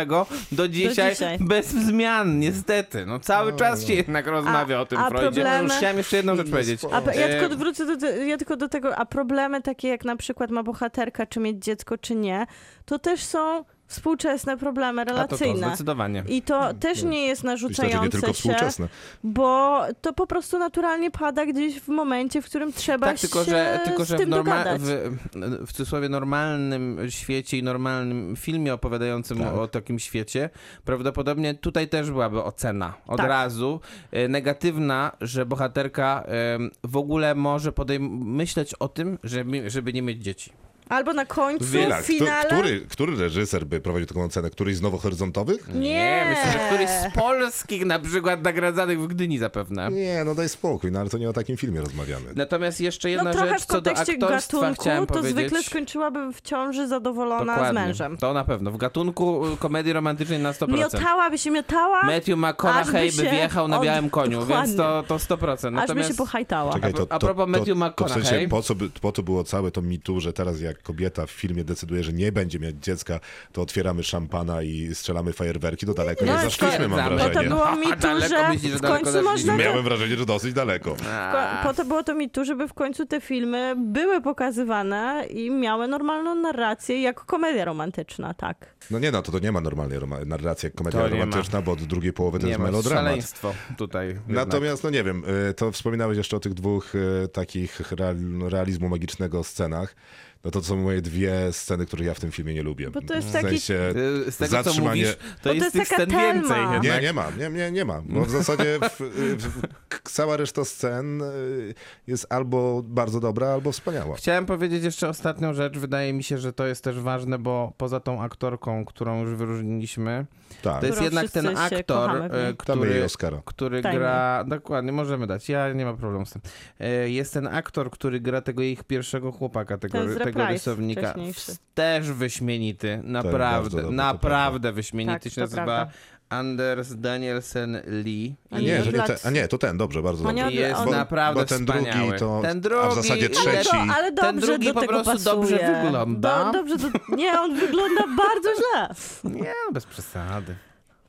do dzisiaj, dzisiaj. bez zmian, niestety. No cały czas się jednak rozmawia o tym a Freudzie. No, problemy- już chciałem jeszcze jedną rzecz No, powiedzieć. A ja E, tylko wrócę do, ja tylko do tego, a problemy takie jak na przykład ma bohaterka, czy mieć dziecko, czy nie, to też są współczesne problemy a to, to relacyjne. zdecydowanie. I to też nie jest nie narzucające tylko się, współczesne. bo to po prostu naturalnie pada gdzieś w momencie, w którym trzeba Tak, tylko się że, tylko, z że w, tym norma- dogadać. w, w cudzysłowie normalnym świecie i normalnym filmie opowiadającym Tak. o takim świecie, prawdopodobnie tutaj też byłaby ocena od Tak. razu e, negatywna, że bohaterka w ogóle może podejm- myśleć o tym, żeby, żeby nie mieć dzieci. Albo na końcu, Chwila, w kto, finale... który, który reżyser by prowadził taką ocenę? Któryś z nowohoryzontowych? Nie. myślę, że któryś z polskich na przykład nagradzanych w Gdyni zapewne. Nie, no daj spokój, no ale to nie o takim filmie rozmawiamy. Natomiast jeszcze No jedna trochę rzecz w co do kontekście aktorstwa gatunku, chciałem to powiedzieć. zwykle skończyłabym w ciąży zadowolona z mężem. To na pewno. W gatunku y, komedii romantycznej na 100%. Miotała by się miotała, Matthew McConaughey by, wjechał na od- białym koniu, dokładnie. więc to, to 100%. aż by Natomiast się pohajtała. Czekaj, A- a propos Matthew to w McConaughey. sensie, po co, by, po co było całe to mitu, że teraz jak kobieta w filmie decyduje, że nie będzie mieć dziecka, to otwieramy szampana i strzelamy fajerwerki, to daleko nie, No, zaszliśmy, mam stwierdzamy. Bo to wrażenie. było mi tu, że myślisz, w końcu można... Miałem wrażenie, że dosyć daleko. A, Po to było to mi tu, żeby w końcu te filmy były pokazywane i miały normalną narrację jako komedia romantyczna, tak. No nie, no to, to nie ma normalnej narracji jak komedia To nie ma. romantyczna, bo od drugiej połowy to nie jest ma melodramat. szaleństwo tutaj. jednak. Natomiast, no nie wiem, y, to wspominałeś jeszcze o tych dwóch y, takich real- realizmu magicznego scenach. No to są moje dwie sceny, których ja w tym filmie nie lubię. Bo to jest w taki- sensie Y, Z tego, co zatrzymanie... mówisz, to to jest jest scen więcej. Thelma. jednak. Nie, nie ma, nie, nie, nie ma. Bo w zasadzie w, w, cała reszta scen y, jest albo bardzo dobra, albo wspaniała. Chciałem powiedzieć jeszcze ostatnią rzecz. Wydaje mi się, że to jest też ważne, bo poza tą aktorką, którą już wyróżniliśmy, Tak, to jest Którą jednak ten aktor, e, który, Oscara. który Dajmy. gra. Dokładnie, możemy dać. Ja nie mam problemu z tym. E, Jest ten aktor, który gra tego ich pierwszego chłopaka, tego, tego rysownika. Też wyśmienity. bardzo Naprawdę, to naprawdę wyśmienity. Tak, się nazywa prawda. Anders Danielsen Lee. A nie, nie ten, a nie, to ten, dobrze, bardzo On nie dobrze. jest on- naprawdę bo ten drugi wspaniały. to- ten a w drugi, zasadzie ale trzeci. To, ale Ten dobrze drugi do po tego prostu pasuje. dobrze wygląda. Do, dobrze do, nie, on wygląda bardzo źle. Nie, bez przesady.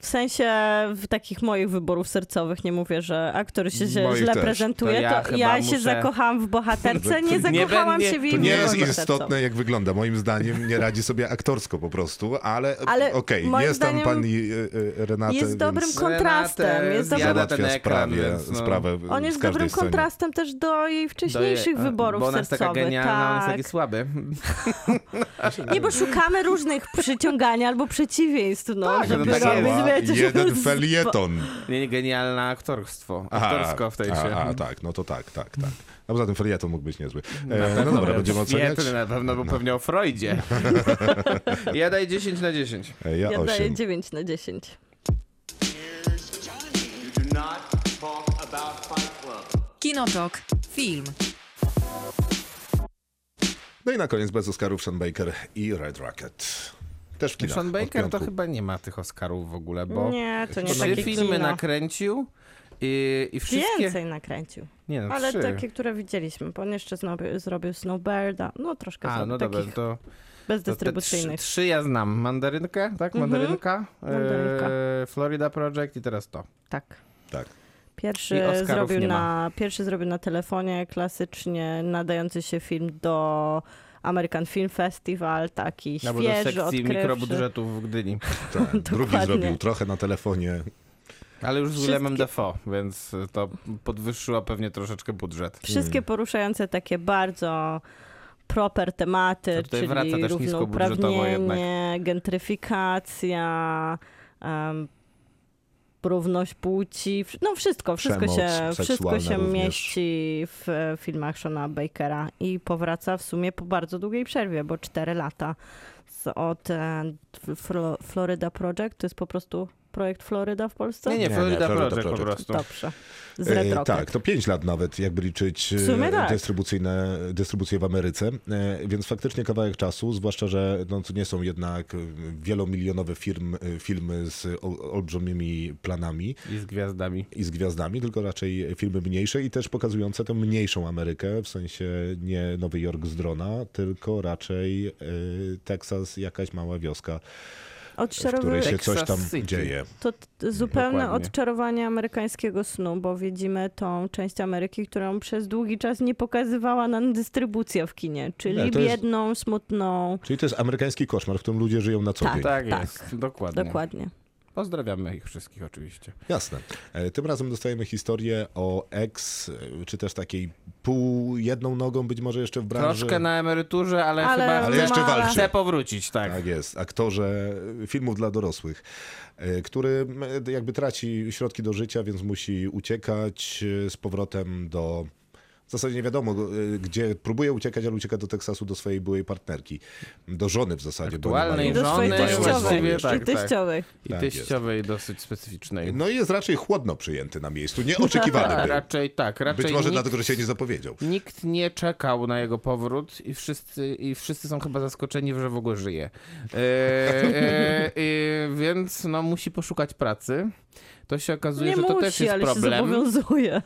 W sensie w takich moich wyborów sercowych nie mówię, że aktor się źle, też. prezentuje, To ja to ja, się muszę- zakochałam w bohaterce, nie Nie zakochałam będzie- się w jej To nie jest istotne, sercowych. jak wygląda. Moim zdaniem nie radzi sobie aktorsko po prostu, ale, Ale okej, moim jest tam zdaniem pani e, e, Renata, jest dobrym więc kontrastem, Renatę jest dobrym- załatwia ekran, sprawie, więc no. sprawę On jest dobrym scenie. kontrastem też do jej wcześniejszych Do je- wyborów Bo ona jest taka sercowych. genialna, on jest tak. taki słaby. Nie, bo szukamy różnych przyciągania albo przeciwieństw, no, Tak, żeby no tak robić, wiecie, jeden felieton. Nie, nie, genialne aktorstwo. Aktorsko w tej się. a, a, tak, no to tak, tak, tak. A poza tym felieton mógł być niezły. E, no dobra, będziemy oceniać? Świetny na pewno, był pewnie o Freudzie. ja daję 10 na 10. E, Ja, Ja daję 8. 9 na 10. You do not talk about Fight Club. Kinotok. Film. No i na koniec bez Oscarów Sean Baker i Red Rocket. Też w kinach. Sean Baker to chyba nie ma tych Oscarów w ogóle, bo Nie, to nie trzy filmy kino. nakręcił i, i wszystkie... Więcej nakręcił. Nie no, Ale trzy. takie, które widzieliśmy, bo on jeszcze zrobił, zrobił Snowbirda, no troszkę A, no dobra, takich to, to te trzy, trzy ja znam. Mandarynkę, tak? Mhm. Mandarynka, Mandarynka. E, Florida Project i teraz to. Tak. Tak. Pierwszy zrobił, na, pierwszy zrobił na telefonie klasycznie nadający się film do American Film Festival, taki Albo do świeży, sekcji odkrywczy. mikrobudżetów w Gdyni. tak. Drugi zrobił trochę na telefonie. Ale już z Wszystkie- Willemem Dafoe, więc to podwyższyło pewnie troszeczkę budżet. Wszystkie poruszające takie bardzo proper tematy, czyli wraca też równouprawnienie, gentryfikacja, em, równość płci, no wszystko, wszystko Przemoc się, wszystko się również. mieści w e, filmach Shona Bakera i powraca w sumie po bardzo długiej przerwie, bo 4 lata od e, Flo, Florida Project, to jest po prostu projekt Florida w Polsce? Nie, nie, Florida, nie, Florida Project, po Project. prostu. Dobrze. Z E, Red tak, to 5 lat nawet, jakby liczyć e, tak. dystrybucyjne, dystrybucje w Ameryce, e, więc faktycznie kawałek czasu, zwłaszcza, że no, to nie są jednak wielomilionowe firm, e, filmy z ol- olbrzymimi planami I z gwiazdami. i z gwiazdami, tylko raczej filmy mniejsze i też pokazujące tę mniejszą Amerykę, w sensie nie Nowy Jork z drona, tylko raczej e, Teksas, jakaś mała wioska, w Odczarowy... której się coś tam City. dzieje. To zupełne Dokładnie. odczarowanie amerykańskiego snu, bo widzimy tą część Ameryki, którą przez długi czas nie pokazywała nam dystrybucja w kinie, czyli jest- biedną, smutną. Czyli to jest amerykański koszmar, w którym ludzie żyją na co Tak. dzień. Tak, Tak. jest, dokładnie. Dokładnie. Pozdrawiamy ich wszystkich oczywiście. Jasne. E, Tym razem dostajemy historię o ex, e, czy też takiej pół jedną nogą być może jeszcze w branży. Troszkę na emeryturze, ale, Ale- chyba Ale jeszcze walczy. chce powrócić, tak. Tak jest, aktorze filmów dla dorosłych, e, który jakby traci środki do życia, więc musi uciekać z powrotem do. W zasadzie nie wiadomo, e, gdzie próbuje uciekać, ale ucieka do Teksasu do swojej byłej partnerki. Do żony w zasadzie. bo Aktualnej I mają- do swojej żony, teściowej. żony tak, I tak. teściowej. I Tak teściowej dosyć specyficznej. No i jest raczej chłodno przyjęty na miejscu. Nieoczekiwany był. raczej tak, raczej Być może nikt, dlatego, że się nie zapowiedział. nikt nie czekał na jego powrót i wszyscy, i wszyscy są chyba zaskoczeni, że w ogóle żyje. E, e, e, więc no, musi poszukać pracy. To się okazuje, Nie że to musi, też jest ale się problem. zobowiązuje.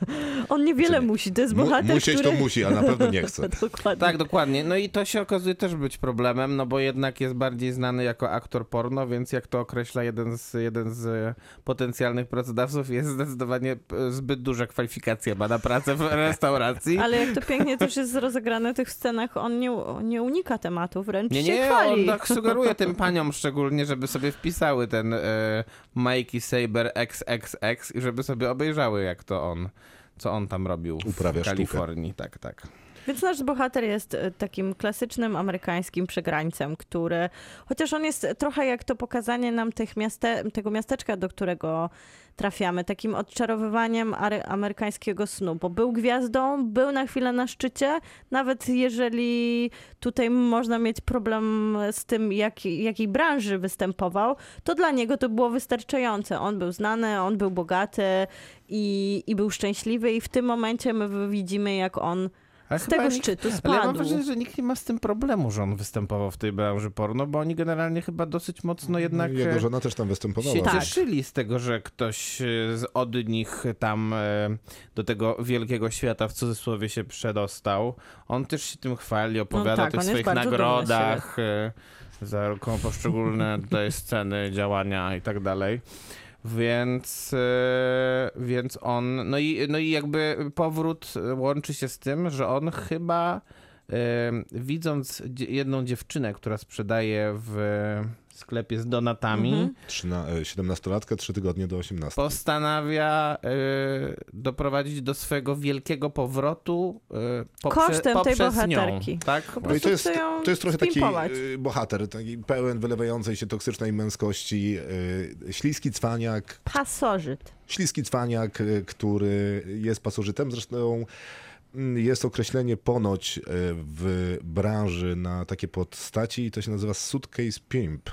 On niewiele Czyli musi, to jest Mu- bohater, musieć który... to musi, ale na pewno nie chce. Dokładnie. Tak, dokładnie. No i to się okazuje też być problemem, no bo jednak jest bardziej znany jako aktor porno, więc jak to określa jeden z, jeden z potencjalnych pracodawców, jest zdecydowanie e, zbyt duże kwalifikacje ma na pracę w restauracji. Ale jak to pięknie też jest rozegrane w tych scenach, on nie, nie unika tematu, wręcz Nie, się nie, chwali. on tak sugeruje tym paniom szczególnie, żeby sobie wpisały ten e, Mikey Saber XXX i żeby sobie obejrzały jak to on, co on tam robił Uprawia w sztukę. Kalifornii. Tak, tak. Więc nasz bohater jest e, takim klasycznym amerykańskim przegrańcem, który, chociaż on jest trochę jak to pokazanie nam tych miaste, tego miasteczka, do którego trafiamy, takim odczarowywaniem amerykańskiego snu, bo był gwiazdą, był na chwilę na szczycie, nawet jeżeli tutaj można mieć problem z tym, jak, jakiej branży występował, to dla niego to było wystarczające. On był znany, on był bogaty i, i był szczęśliwy i w tym momencie my widzimy, jak on Ale z tego nikt- szczytu Ale ja mam spadł. wrażenie, że nikt nie ma z tym problemu, że on występował w tej branży porno, bo oni generalnie chyba dosyć mocno jednak No, Jego e, żona też tam występowała. się Tak. cieszyli z tego, że ktoś e, z od nich tam e, do tego wielkiego świata w cudzysłowie się przedostał. On też się tym chwali, opowiada tak, o tych swoich nagrodach za poszczególne tutaj sceny, działania i tak dalej. Więc, e, więc on, no i, no i jakby powrót łączy się z tym, że on chyba e, widząc jedną dziewczynę, która sprzedaje w sklepie z donatami, Mhm. Trzyna- e, 17-latka, 3 tygodnie do 18. postanawia e, doprowadzić do swojego wielkiego powrotu e, poprze, Kosztem tej poprzez bohaterki. Nią, tak? Po No i prostu to jest, to jest trochę taki y, bohater, taki pełen wylewającej się toksycznej męskości, y, śliski cwaniak, Pasożyt. śliski cwaniak, y, który jest pasożytem. Zresztą mm, jest określenie ponoć y, w branży na takie postaci i to się nazywa suitcase pimp.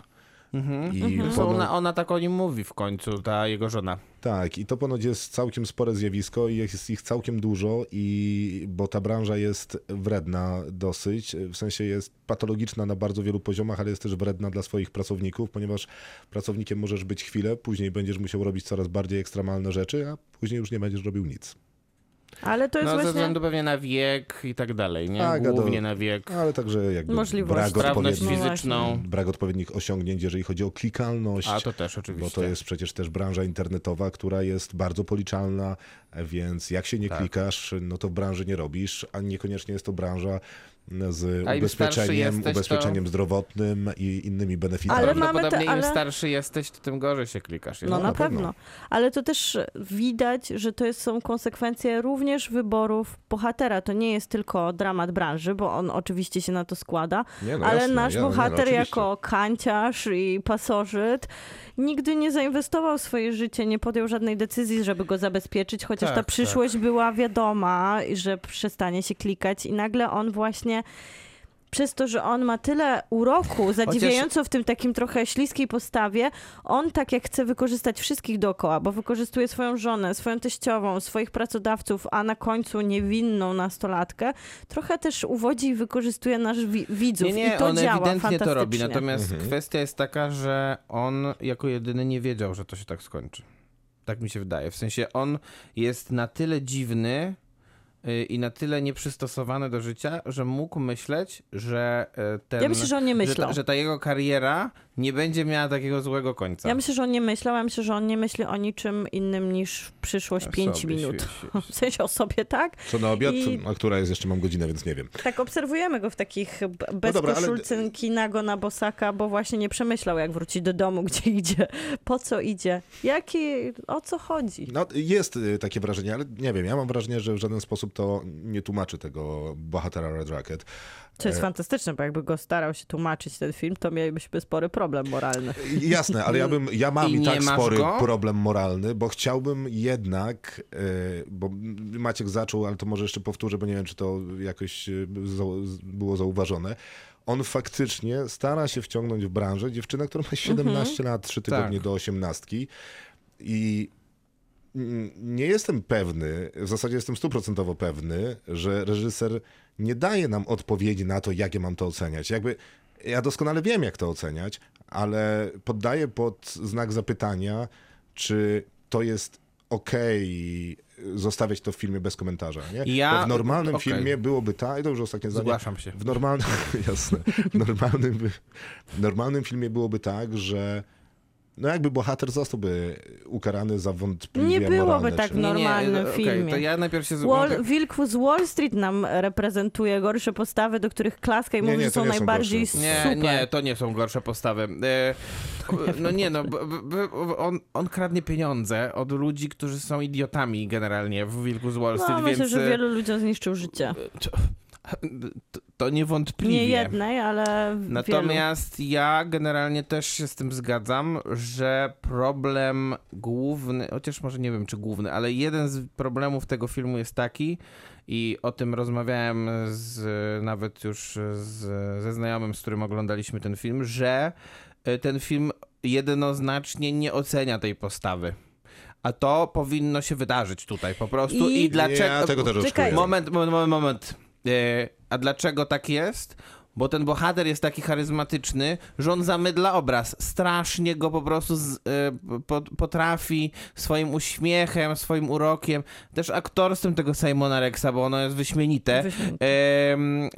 Mhm. I Mhm. pono- Ona, ona tak o nim mówi w końcu, ta jego żona. Tak, i to ponoć jest całkiem spore zjawisko i jest ich całkiem dużo, i, bo ta branża jest wredna dosyć, w sensie jest patologiczna na bardzo wielu poziomach, ale jest też wredna dla swoich pracowników, ponieważ pracownikiem możesz być chwilę, później będziesz musiał robić coraz bardziej ekstremalne rzeczy, a później już nie będziesz robił nic. Ale to jest No ze właśnie... względu pewnie na wiek i tak dalej, nie? Tak, a to- Głównie na wiek. Ale także jakby Możliwości. brak fizyczną. brak odpowiednich osiągnięć, jeżeli chodzi o klikalność. A to też Bo oczywiście. to jest przecież też branża internetowa, która jest bardzo policzalna, więc jak się nie Tak. klikasz, no to w branży nie robisz, a niekoniecznie jest to branża z ubezpieczeniem, jesteś, to- ubezpieczeniem zdrowotnym i innymi benefitami. Ale mamy te- Prawdopodobnie ale- im starszy jesteś, to tym gorzej się klikasz. No No, na, na pewno. pewno. Ale to też widać, że to jest, są konsekwencje również wyborów bohatera. To nie jest tylko dramat branży, bo on oczywiście się na to składa, Nie, no ale jasne, nasz ja- nie, no bohater oczywiście. jako kanciarz i pasożyt nigdy nie zainwestował w swoje życie, nie podjął żadnej decyzji, żeby go zabezpieczyć, chociaż Tak, ta tak. przyszłość była wiadoma, że przestanie się klikać i nagle on właśnie przez to, że on ma tyle uroku, zadziwiająco w tym takim trochę śliskiej postawie, on tak jak chce wykorzystać wszystkich dookoła, bo wykorzystuje swoją żonę, swoją teściową, swoich pracodawców, a na końcu niewinną nastolatkę, trochę też uwodzi i wykorzystuje nasz wi- widzów Nie, nie, i to on działa ewidentnie to robi. Natomiast Mhm. kwestia jest taka, że on jako jedyny nie wiedział, że to się tak skończy. Tak mi się wydaje. W sensie on jest na tyle dziwny i na tyle nieprzystosowany do życia, że mógł myśleć, że y, ten. Ja myślę, że on nie że myślał. ta, że ta jego kariera nie będzie miała takiego złego końca. Ja myślę, że on nie myślał, ja myślę, że on nie myśli o niczym innym niż przyszłość O 5 sobie, minut. si- si- W sensie o sobie, tak? Co na obiad? I- A która jest jeszcze, mam godzinę, więc nie wiem. Tak, obserwujemy go w takich b- bez dobra, ale- koszulcynki nago na bosaka, bo właśnie nie przemyślał, jak wróci do domu, gdzie idzie, po co idzie, jaki, o co chodzi. No, jest y, takie wrażenie, ale nie wiem, ja mam wrażenie, że w żaden sposób to nie tłumaczy tego bohatera Red Rocket. To jest E, fantastyczne, bo jakby go starał się tłumaczyć ten film, to mielibyśmy spory problem moralny. Jasne, ale ja bym, ja mam I i, tak spory go? problem moralny, bo chciałbym jednak, e, bo Maciek zaczął, ale to może jeszcze powtórzę, bo nie wiem, czy to jakoś e, było zauważone. On faktycznie stara się wciągnąć w branżę dziewczynę, która ma 17 lat, 3 tygodnie Tak. do 18 i nie jestem pewny, w zasadzie jestem stuprocentowo pewny, że reżyser nie daje nam odpowiedzi na to, jak ja mam to oceniać. Jakby ja doskonale wiem, jak to oceniać, ale poddaję pod znak zapytania, czy to jest okej zostawiać to w filmie bez komentarza. Nie? Ja- Bo w normalnym okej. filmie byłoby tak, i to już ostatnie zdanie, Zgłaszam się. w normalnym, jasne, w normalnym, w normalnym filmie byłoby tak, że no jakby bohater zostałby ukarany za wątpliwie Nie byłoby moralne tak w normalnym okej, filmie. to ja najpierw się Wall, Wilk z Wall Street nam reprezentuje gorsze postawy, do których klaska i Nie, mówi, nie, że są nie są najbardziej gorsze Nie, super. nie, to nie są gorsze postawy. E, no nie, no, b, b, on, on kradnie pieniądze od ludzi, którzy są idiotami generalnie w Wilku z Wall Street, No, myślę, więc... że e, wielu ludziom zniszczył życie. To, niewątpliwie. Nie jednej, ale wielu. Natomiast ja generalnie też się z tym zgadzam, że problem główny, chociaż może nie wiem czy główny, ale jeden z problemów tego filmu jest taki i o tym rozmawiałem z, nawet już z, ze znajomym, z którym oglądaliśmy ten film, że e, ten film jednoznacznie nie ocenia tej postawy. A to powinno się wydarzyć tutaj po prostu. I- I, dlaczego. Ja tego też Czekaj. Moment, moment, moment. E, a dlaczego tak jest? Bo ten bohater jest taki charyzmatyczny, że on zamydla obraz. Strasznie go po prostu z, e, po, potrafi swoim uśmiechem, swoim urokiem, też aktorstwem tego Simona Rexa, bo ono jest wyśmienite, Wyśmienite.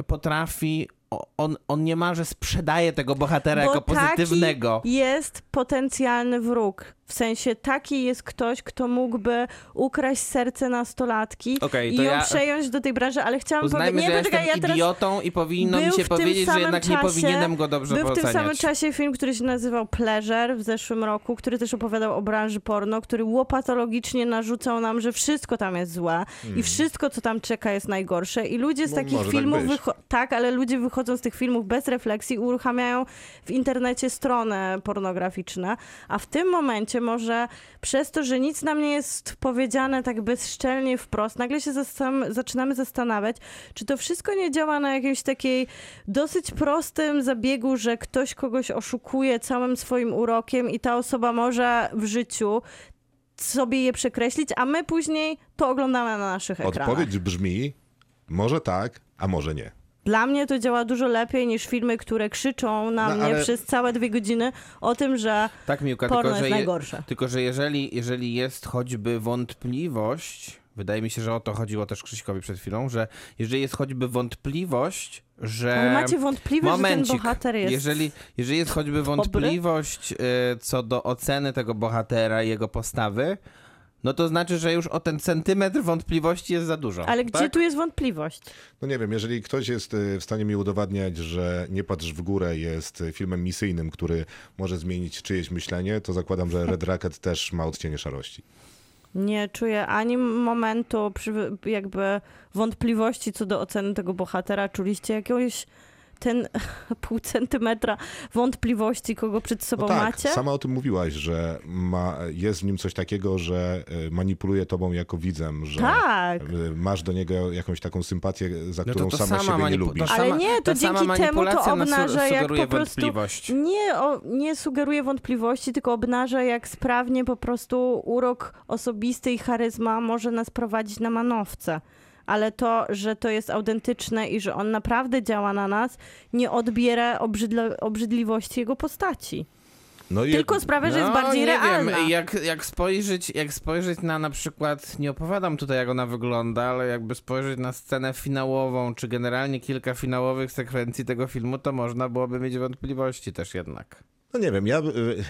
potrafi. On, on nie ma, że sprzedaje tego bohatera Bo jako pozytywnego. Taki jest potencjalny wróg. W sensie taki jest ktoś, kto mógłby ukraść serce nastolatki Okej, i ją ja- przejąć do tej branży, ale chciałam powiedzieć... że Nie, ja poczekaj, ja teraz... idiotą i powinno mi się powiedzieć, że jednak nie czasie- powinienem go dobrze Był w tym samym czasie film, który się nazywał Pleasure w zeszłym roku, który też opowiadał o branży porno, który łopatologicznie narzucał nam, że wszystko tam jest złe i wszystko, co tam czeka, jest najgorsze. I ludzie z Mo- takich może tak filmów, wycho- tak, ale ludzie wychodzą z tych filmów bez refleksji, uruchamiają w internecie strony pornograficzne, a w tym momencie może przez to, że nic nam nie jest powiedziane tak bezszczelnie wprost, nagle się zastam- zaczynamy zastanawiać, czy to wszystko nie działa na jakimś takiej dosyć prostym zabiegu, że ktoś kogoś oszukuje całym swoim urokiem i ta osoba może w życiu sobie je przekreślić, a my później to oglądamy na naszych ekranach. Odpowiedź brzmi, może tak, a może nie. Dla mnie to działa dużo lepiej niż filmy, które krzyczą na No, mnie ale- przez całe dwie godziny o tym, że Tak, Miłka, porno tylko że, jest je, najgorsze. tylko że jeżeli, jeżeli jest choćby wątpliwość, wydaje mi się, że o to chodziło też Krzyśkowi przed chwilą, że jeżeli jest choćby wątpliwość, że... Ale macie wątpliwość, że ten Momencik. bohater jest... Jeżeli, jeżeli jest choćby wątpliwość y, co do oceny tego bohatera i jego postawy, no to znaczy, że już o ten centymetr wątpliwości jest za dużo. Ale gdzie tak? tu jest wątpliwość? No nie wiem, jeżeli ktoś jest y, w stanie mi udowadniać, że Nie patrz w górę jest y, filmem misyjnym, który może zmienić czyjeś myślenie, to zakładam, że Red Rocket też ma odcienie szarości. Nie czuję ani momentu przy, jakby wątpliwości co do oceny tego bohatera. Czuliście jakiegoś ten pół centymetra wątpliwości, kogo przed sobą No tak, macie? sama o tym mówiłaś, że ma, jest w nim coś takiego, że y, manipuluje tobą jako widzem, że Tak. y, masz do niego jakąś taką sympatię, za No którą to, to sama, sama siebie nie lubisz. to Ale sama, nie, to sama dzięki temu to obnaża, jak po prostu- wątpliwość. Nie, o, nie sugeruje wątpliwości, tylko obnaża, jak sprawnie po prostu urok osobisty i charyzma może nas prowadzić na manowce. Ale to, że to jest autentyczne i że on naprawdę działa na nas, nie odbiera obrzydle, obrzydliwości jego postaci. No i Tylko sprawia, że jest bardziej nie realna. Wiem, jak, jak, spojrzeć, jak spojrzeć na na przykład, nie opowiadam tutaj jak ona wygląda, ale jakby spojrzeć na scenę finałową, czy generalnie kilka finałowych sekwencji tego filmu, to można byłoby mieć wątpliwości też jednak. No nie wiem, ja, y, y,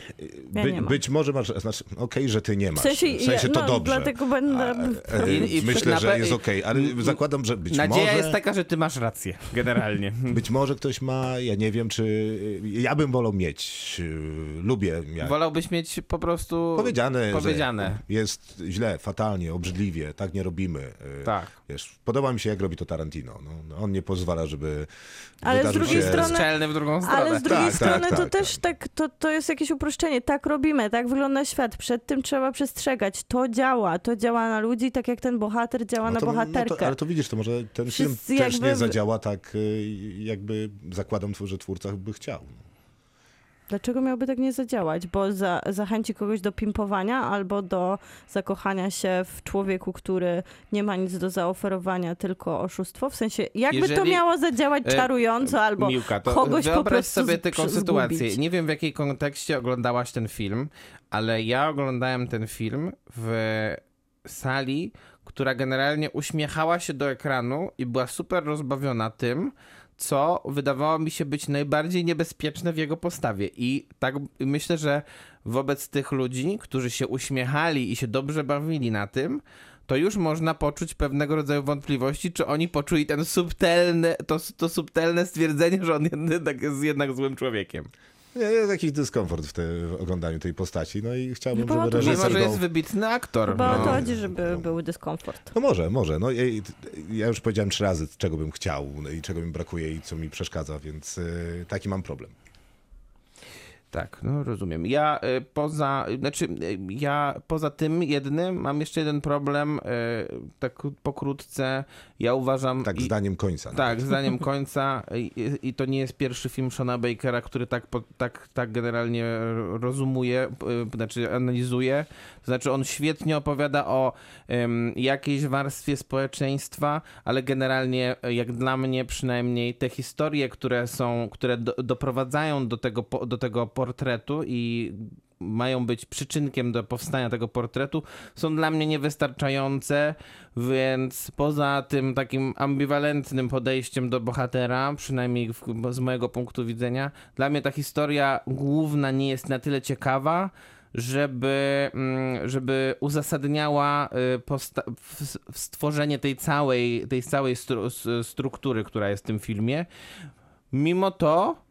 Ja by, nie mam. być może masz, znaczy okej, że ty nie masz. W sensie, ja- to no, dobrze. dlatego będę... E, I- i Myślę, na że jest okej, ale m- zakładam, że być Nadzieja może... jest taka, że ty masz rację, generalnie. Być może ktoś ma, ja nie wiem, czy... Ja bym wolał mieć, y, lubię, jak Wolałbyś mieć po prostu powiedziane, powiedziane. jest źle, fatalnie, obrzydliwie, tak nie robimy. y, Tak. Wiesz, podoba mi się, jak robi to Tarantino. No, no, on nie pozwala, żeby Ale z drugiej się... strony- Szczelny w drugą stronę. Ale z drugiej Tak, tak, strony to tak, też tak, to, to jest jakieś uproszczenie. Tak robimy, tak wygląda świat. Przed tym trzeba przestrzegać. To działa. To działa na ludzi, tak jak ten bohater działa No na to, bohaterkę. No to, ale to widzisz, to może ten Wszyscy film też jakby- nie zadziała tak, y, jakby zakładam, że twórca by chciał. Dlaczego miałby tak nie zadziałać? Bo za, zachęci kogoś do pimpowania albo do zakochania się w człowieku, który nie ma nic do zaoferowania, tylko oszustwo? W sensie, jakby to Jeżeli- miało zadziałać e, czarująco albo Miłka, to kogoś po prostu sobie taką sytuację. Nie wiem w jakiej kontekście oglądałaś ten film, ale ja oglądałem ten film w sali, która generalnie uśmiechała się do ekranu i była super rozbawiona tym, co wydawało mi się być najbardziej niebezpieczne w jego postawie. I tak myślę, że wobec tych ludzi, którzy się uśmiechali i się dobrze bawili na tym, to już można poczuć pewnego rodzaju wątpliwości, czy oni poczuli ten subtelny, to, to subtelne stwierdzenie, że on jednak jest jednak złym człowiekiem. Nie, jest jakiś dyskomfort w, te, w oglądaniu tej postaci, no i chciałbym, Chyba żeby to- Mimo, reżyser że go... jest wybitny aktor. Chyba o no. to chodzi, żeby był dyskomfort. No może, może. No, i- ja już powiedziałem trzy razy, czego bym chciał no i czego mi brakuje i co mi przeszkadza, więc y, taki mam problem. Tak, no rozumiem. Ja y, poza, znaczy y, ja poza tym jednym mam jeszcze jeden problem, y, tak pokrótce. Ja uważam... Tak, i- zdaniem końca. Tak, zdaniem końca i, i to nie jest pierwszy film Shona Bakera, który tak, tak, tak generalnie rozumuje, znaczy analizuje. To znaczy on świetnie opowiada o em, jakiejś warstwie społeczeństwa, ale generalnie jak dla mnie przynajmniej te historie, które są, które do, doprowadzają do tego, do tego portretu i mają być przyczynkiem do powstania tego portretu, są dla mnie niewystarczające, więc poza tym takim ambiwalentnym podejściem do bohatera, przynajmniej w, z mojego punktu widzenia, dla mnie ta historia główna nie jest na tyle ciekawa, żeby, mm, żeby uzasadniała y, stworzenie tej całej, tej całej stru- struktury, która jest w tym filmie. Mimo to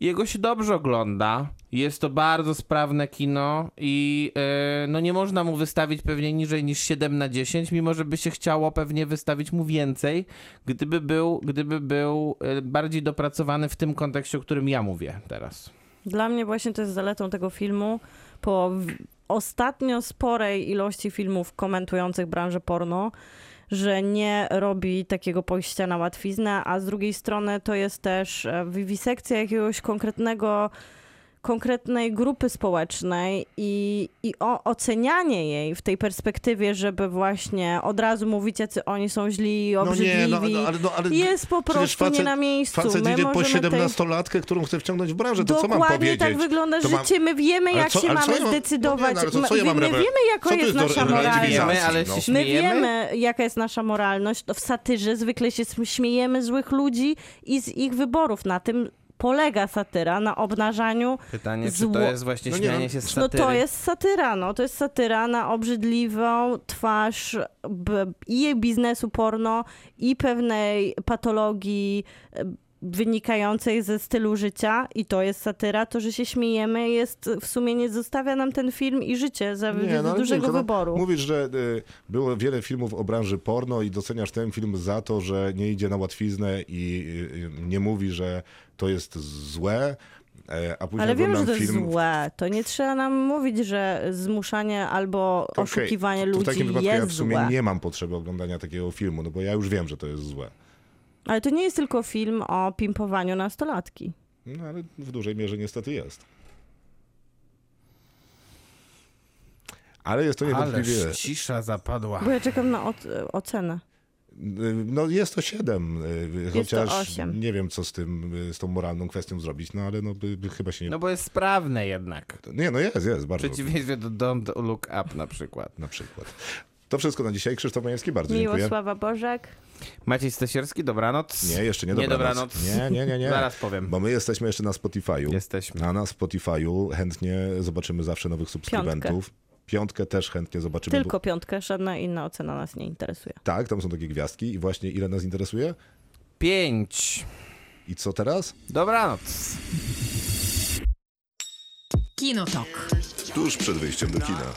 jego się dobrze ogląda. Jest to bardzo sprawne kino i e, no nie można mu wystawić pewnie niżej niż 7 na 10, mimo że by się chciało pewnie wystawić mu więcej, gdyby był, gdyby był e, bardziej dopracowany w tym kontekście, o którym ja mówię teraz. Dla mnie właśnie to jest zaletą tego filmu. Po ostatnio sporej ilości filmów komentujących branżę porno, że nie robi takiego pójścia na łatwiznę, a z drugiej strony to jest też e, wiwisekcja jakiegoś konkretnego konkretnej grupy społecznej i, i o, ocenianie jej w tej perspektywie, żeby właśnie od razu mówić, jacy oni są źli, No obrzydliwi, nie, no, no, ale, no, ale jest po prostu nie facet- na miejscu. Facet My idzie po możemy tej- 17-latkę, którą chce wciągnąć w branżę, to co mam Dokładnie powiedzieć? tak wygląda To życie. My wiemy, Ale jak co- się mamy ja mam- zdecydować. no nie, no co ja My- mam my rewe- wiemy, jaka jest jest nasza moralność. no. My wiemy, jaka jest nasza moralność. W satyrze zwykle się śmiejemy złych ludzi i z ich wyborów. Na tym polega satyra, na obnażaniu. Pytanie, czy Zło- to jest właśnie No nie, śmianie no, się z No satyry? to jest satyra, no to jest satyra na obrzydliwą twarz b- i biznesu porno, i pewnej patologii e, wynikającej ze stylu życia i to jest satyra, to, że się śmiejemy jest w sumie nie zostawia nam ten film i życie za Nie, no, dużego tylko, no, wyboru. Mówisz, że y, było wiele filmów o branży porno i doceniasz ten film za to, że nie idzie na łatwiznę i y, y, nie mówi, że to jest złe, e, a później Ale wiem, że to jest film... złe. To nie trzeba nam mówić, że zmuszanie albo Okej, oszukiwanie to- to ludzi W takim wypadku jest ja w sumie złe. nie mam potrzeby oglądania takiego filmu, no bo ja już wiem, że to jest złe. Ale to nie jest tylko film o pimpowaniu nastolatki. No ale w dużej mierze niestety jest. Ale jest to niewątpliwie... Ależ cisza zapadła. Bo ja czekam na oc- ocenę. No jest to 7, Jest to chociaż osiem. nie wiem, co z tym, y, z tą moralną kwestią zrobić, no ale no by, by chyba się nie... No bo jest sprawne jednak. Nie, no jest, jest, W bardzo. przeciwieństwie do Don't Look Up na przykład. Na przykład. To wszystko na dzisiaj. Krzysztof Majewski, bardzo dziękuję. Miłosława Bożek. Maciej Stasierski, dobranoc. Nie, jeszcze nie Nie dobranoc. dobranoc. Nie, nie, nie, nie. Zaraz powiem. Bo my jesteśmy jeszcze na Spotify'u. Jesteśmy. A na Spotify'u chętnie zobaczymy zawsze nowych subskrybentów. Piątkę też chętnie zobaczymy. Tylko piątkę, żadna inna ocena nas nie interesuje. Bo... Tak, tam są takie gwiazdki i właśnie ile nas interesuje? Pięć. I co teraz? Dobranoc. Kinotok. Tuż przed wyjściem do kina.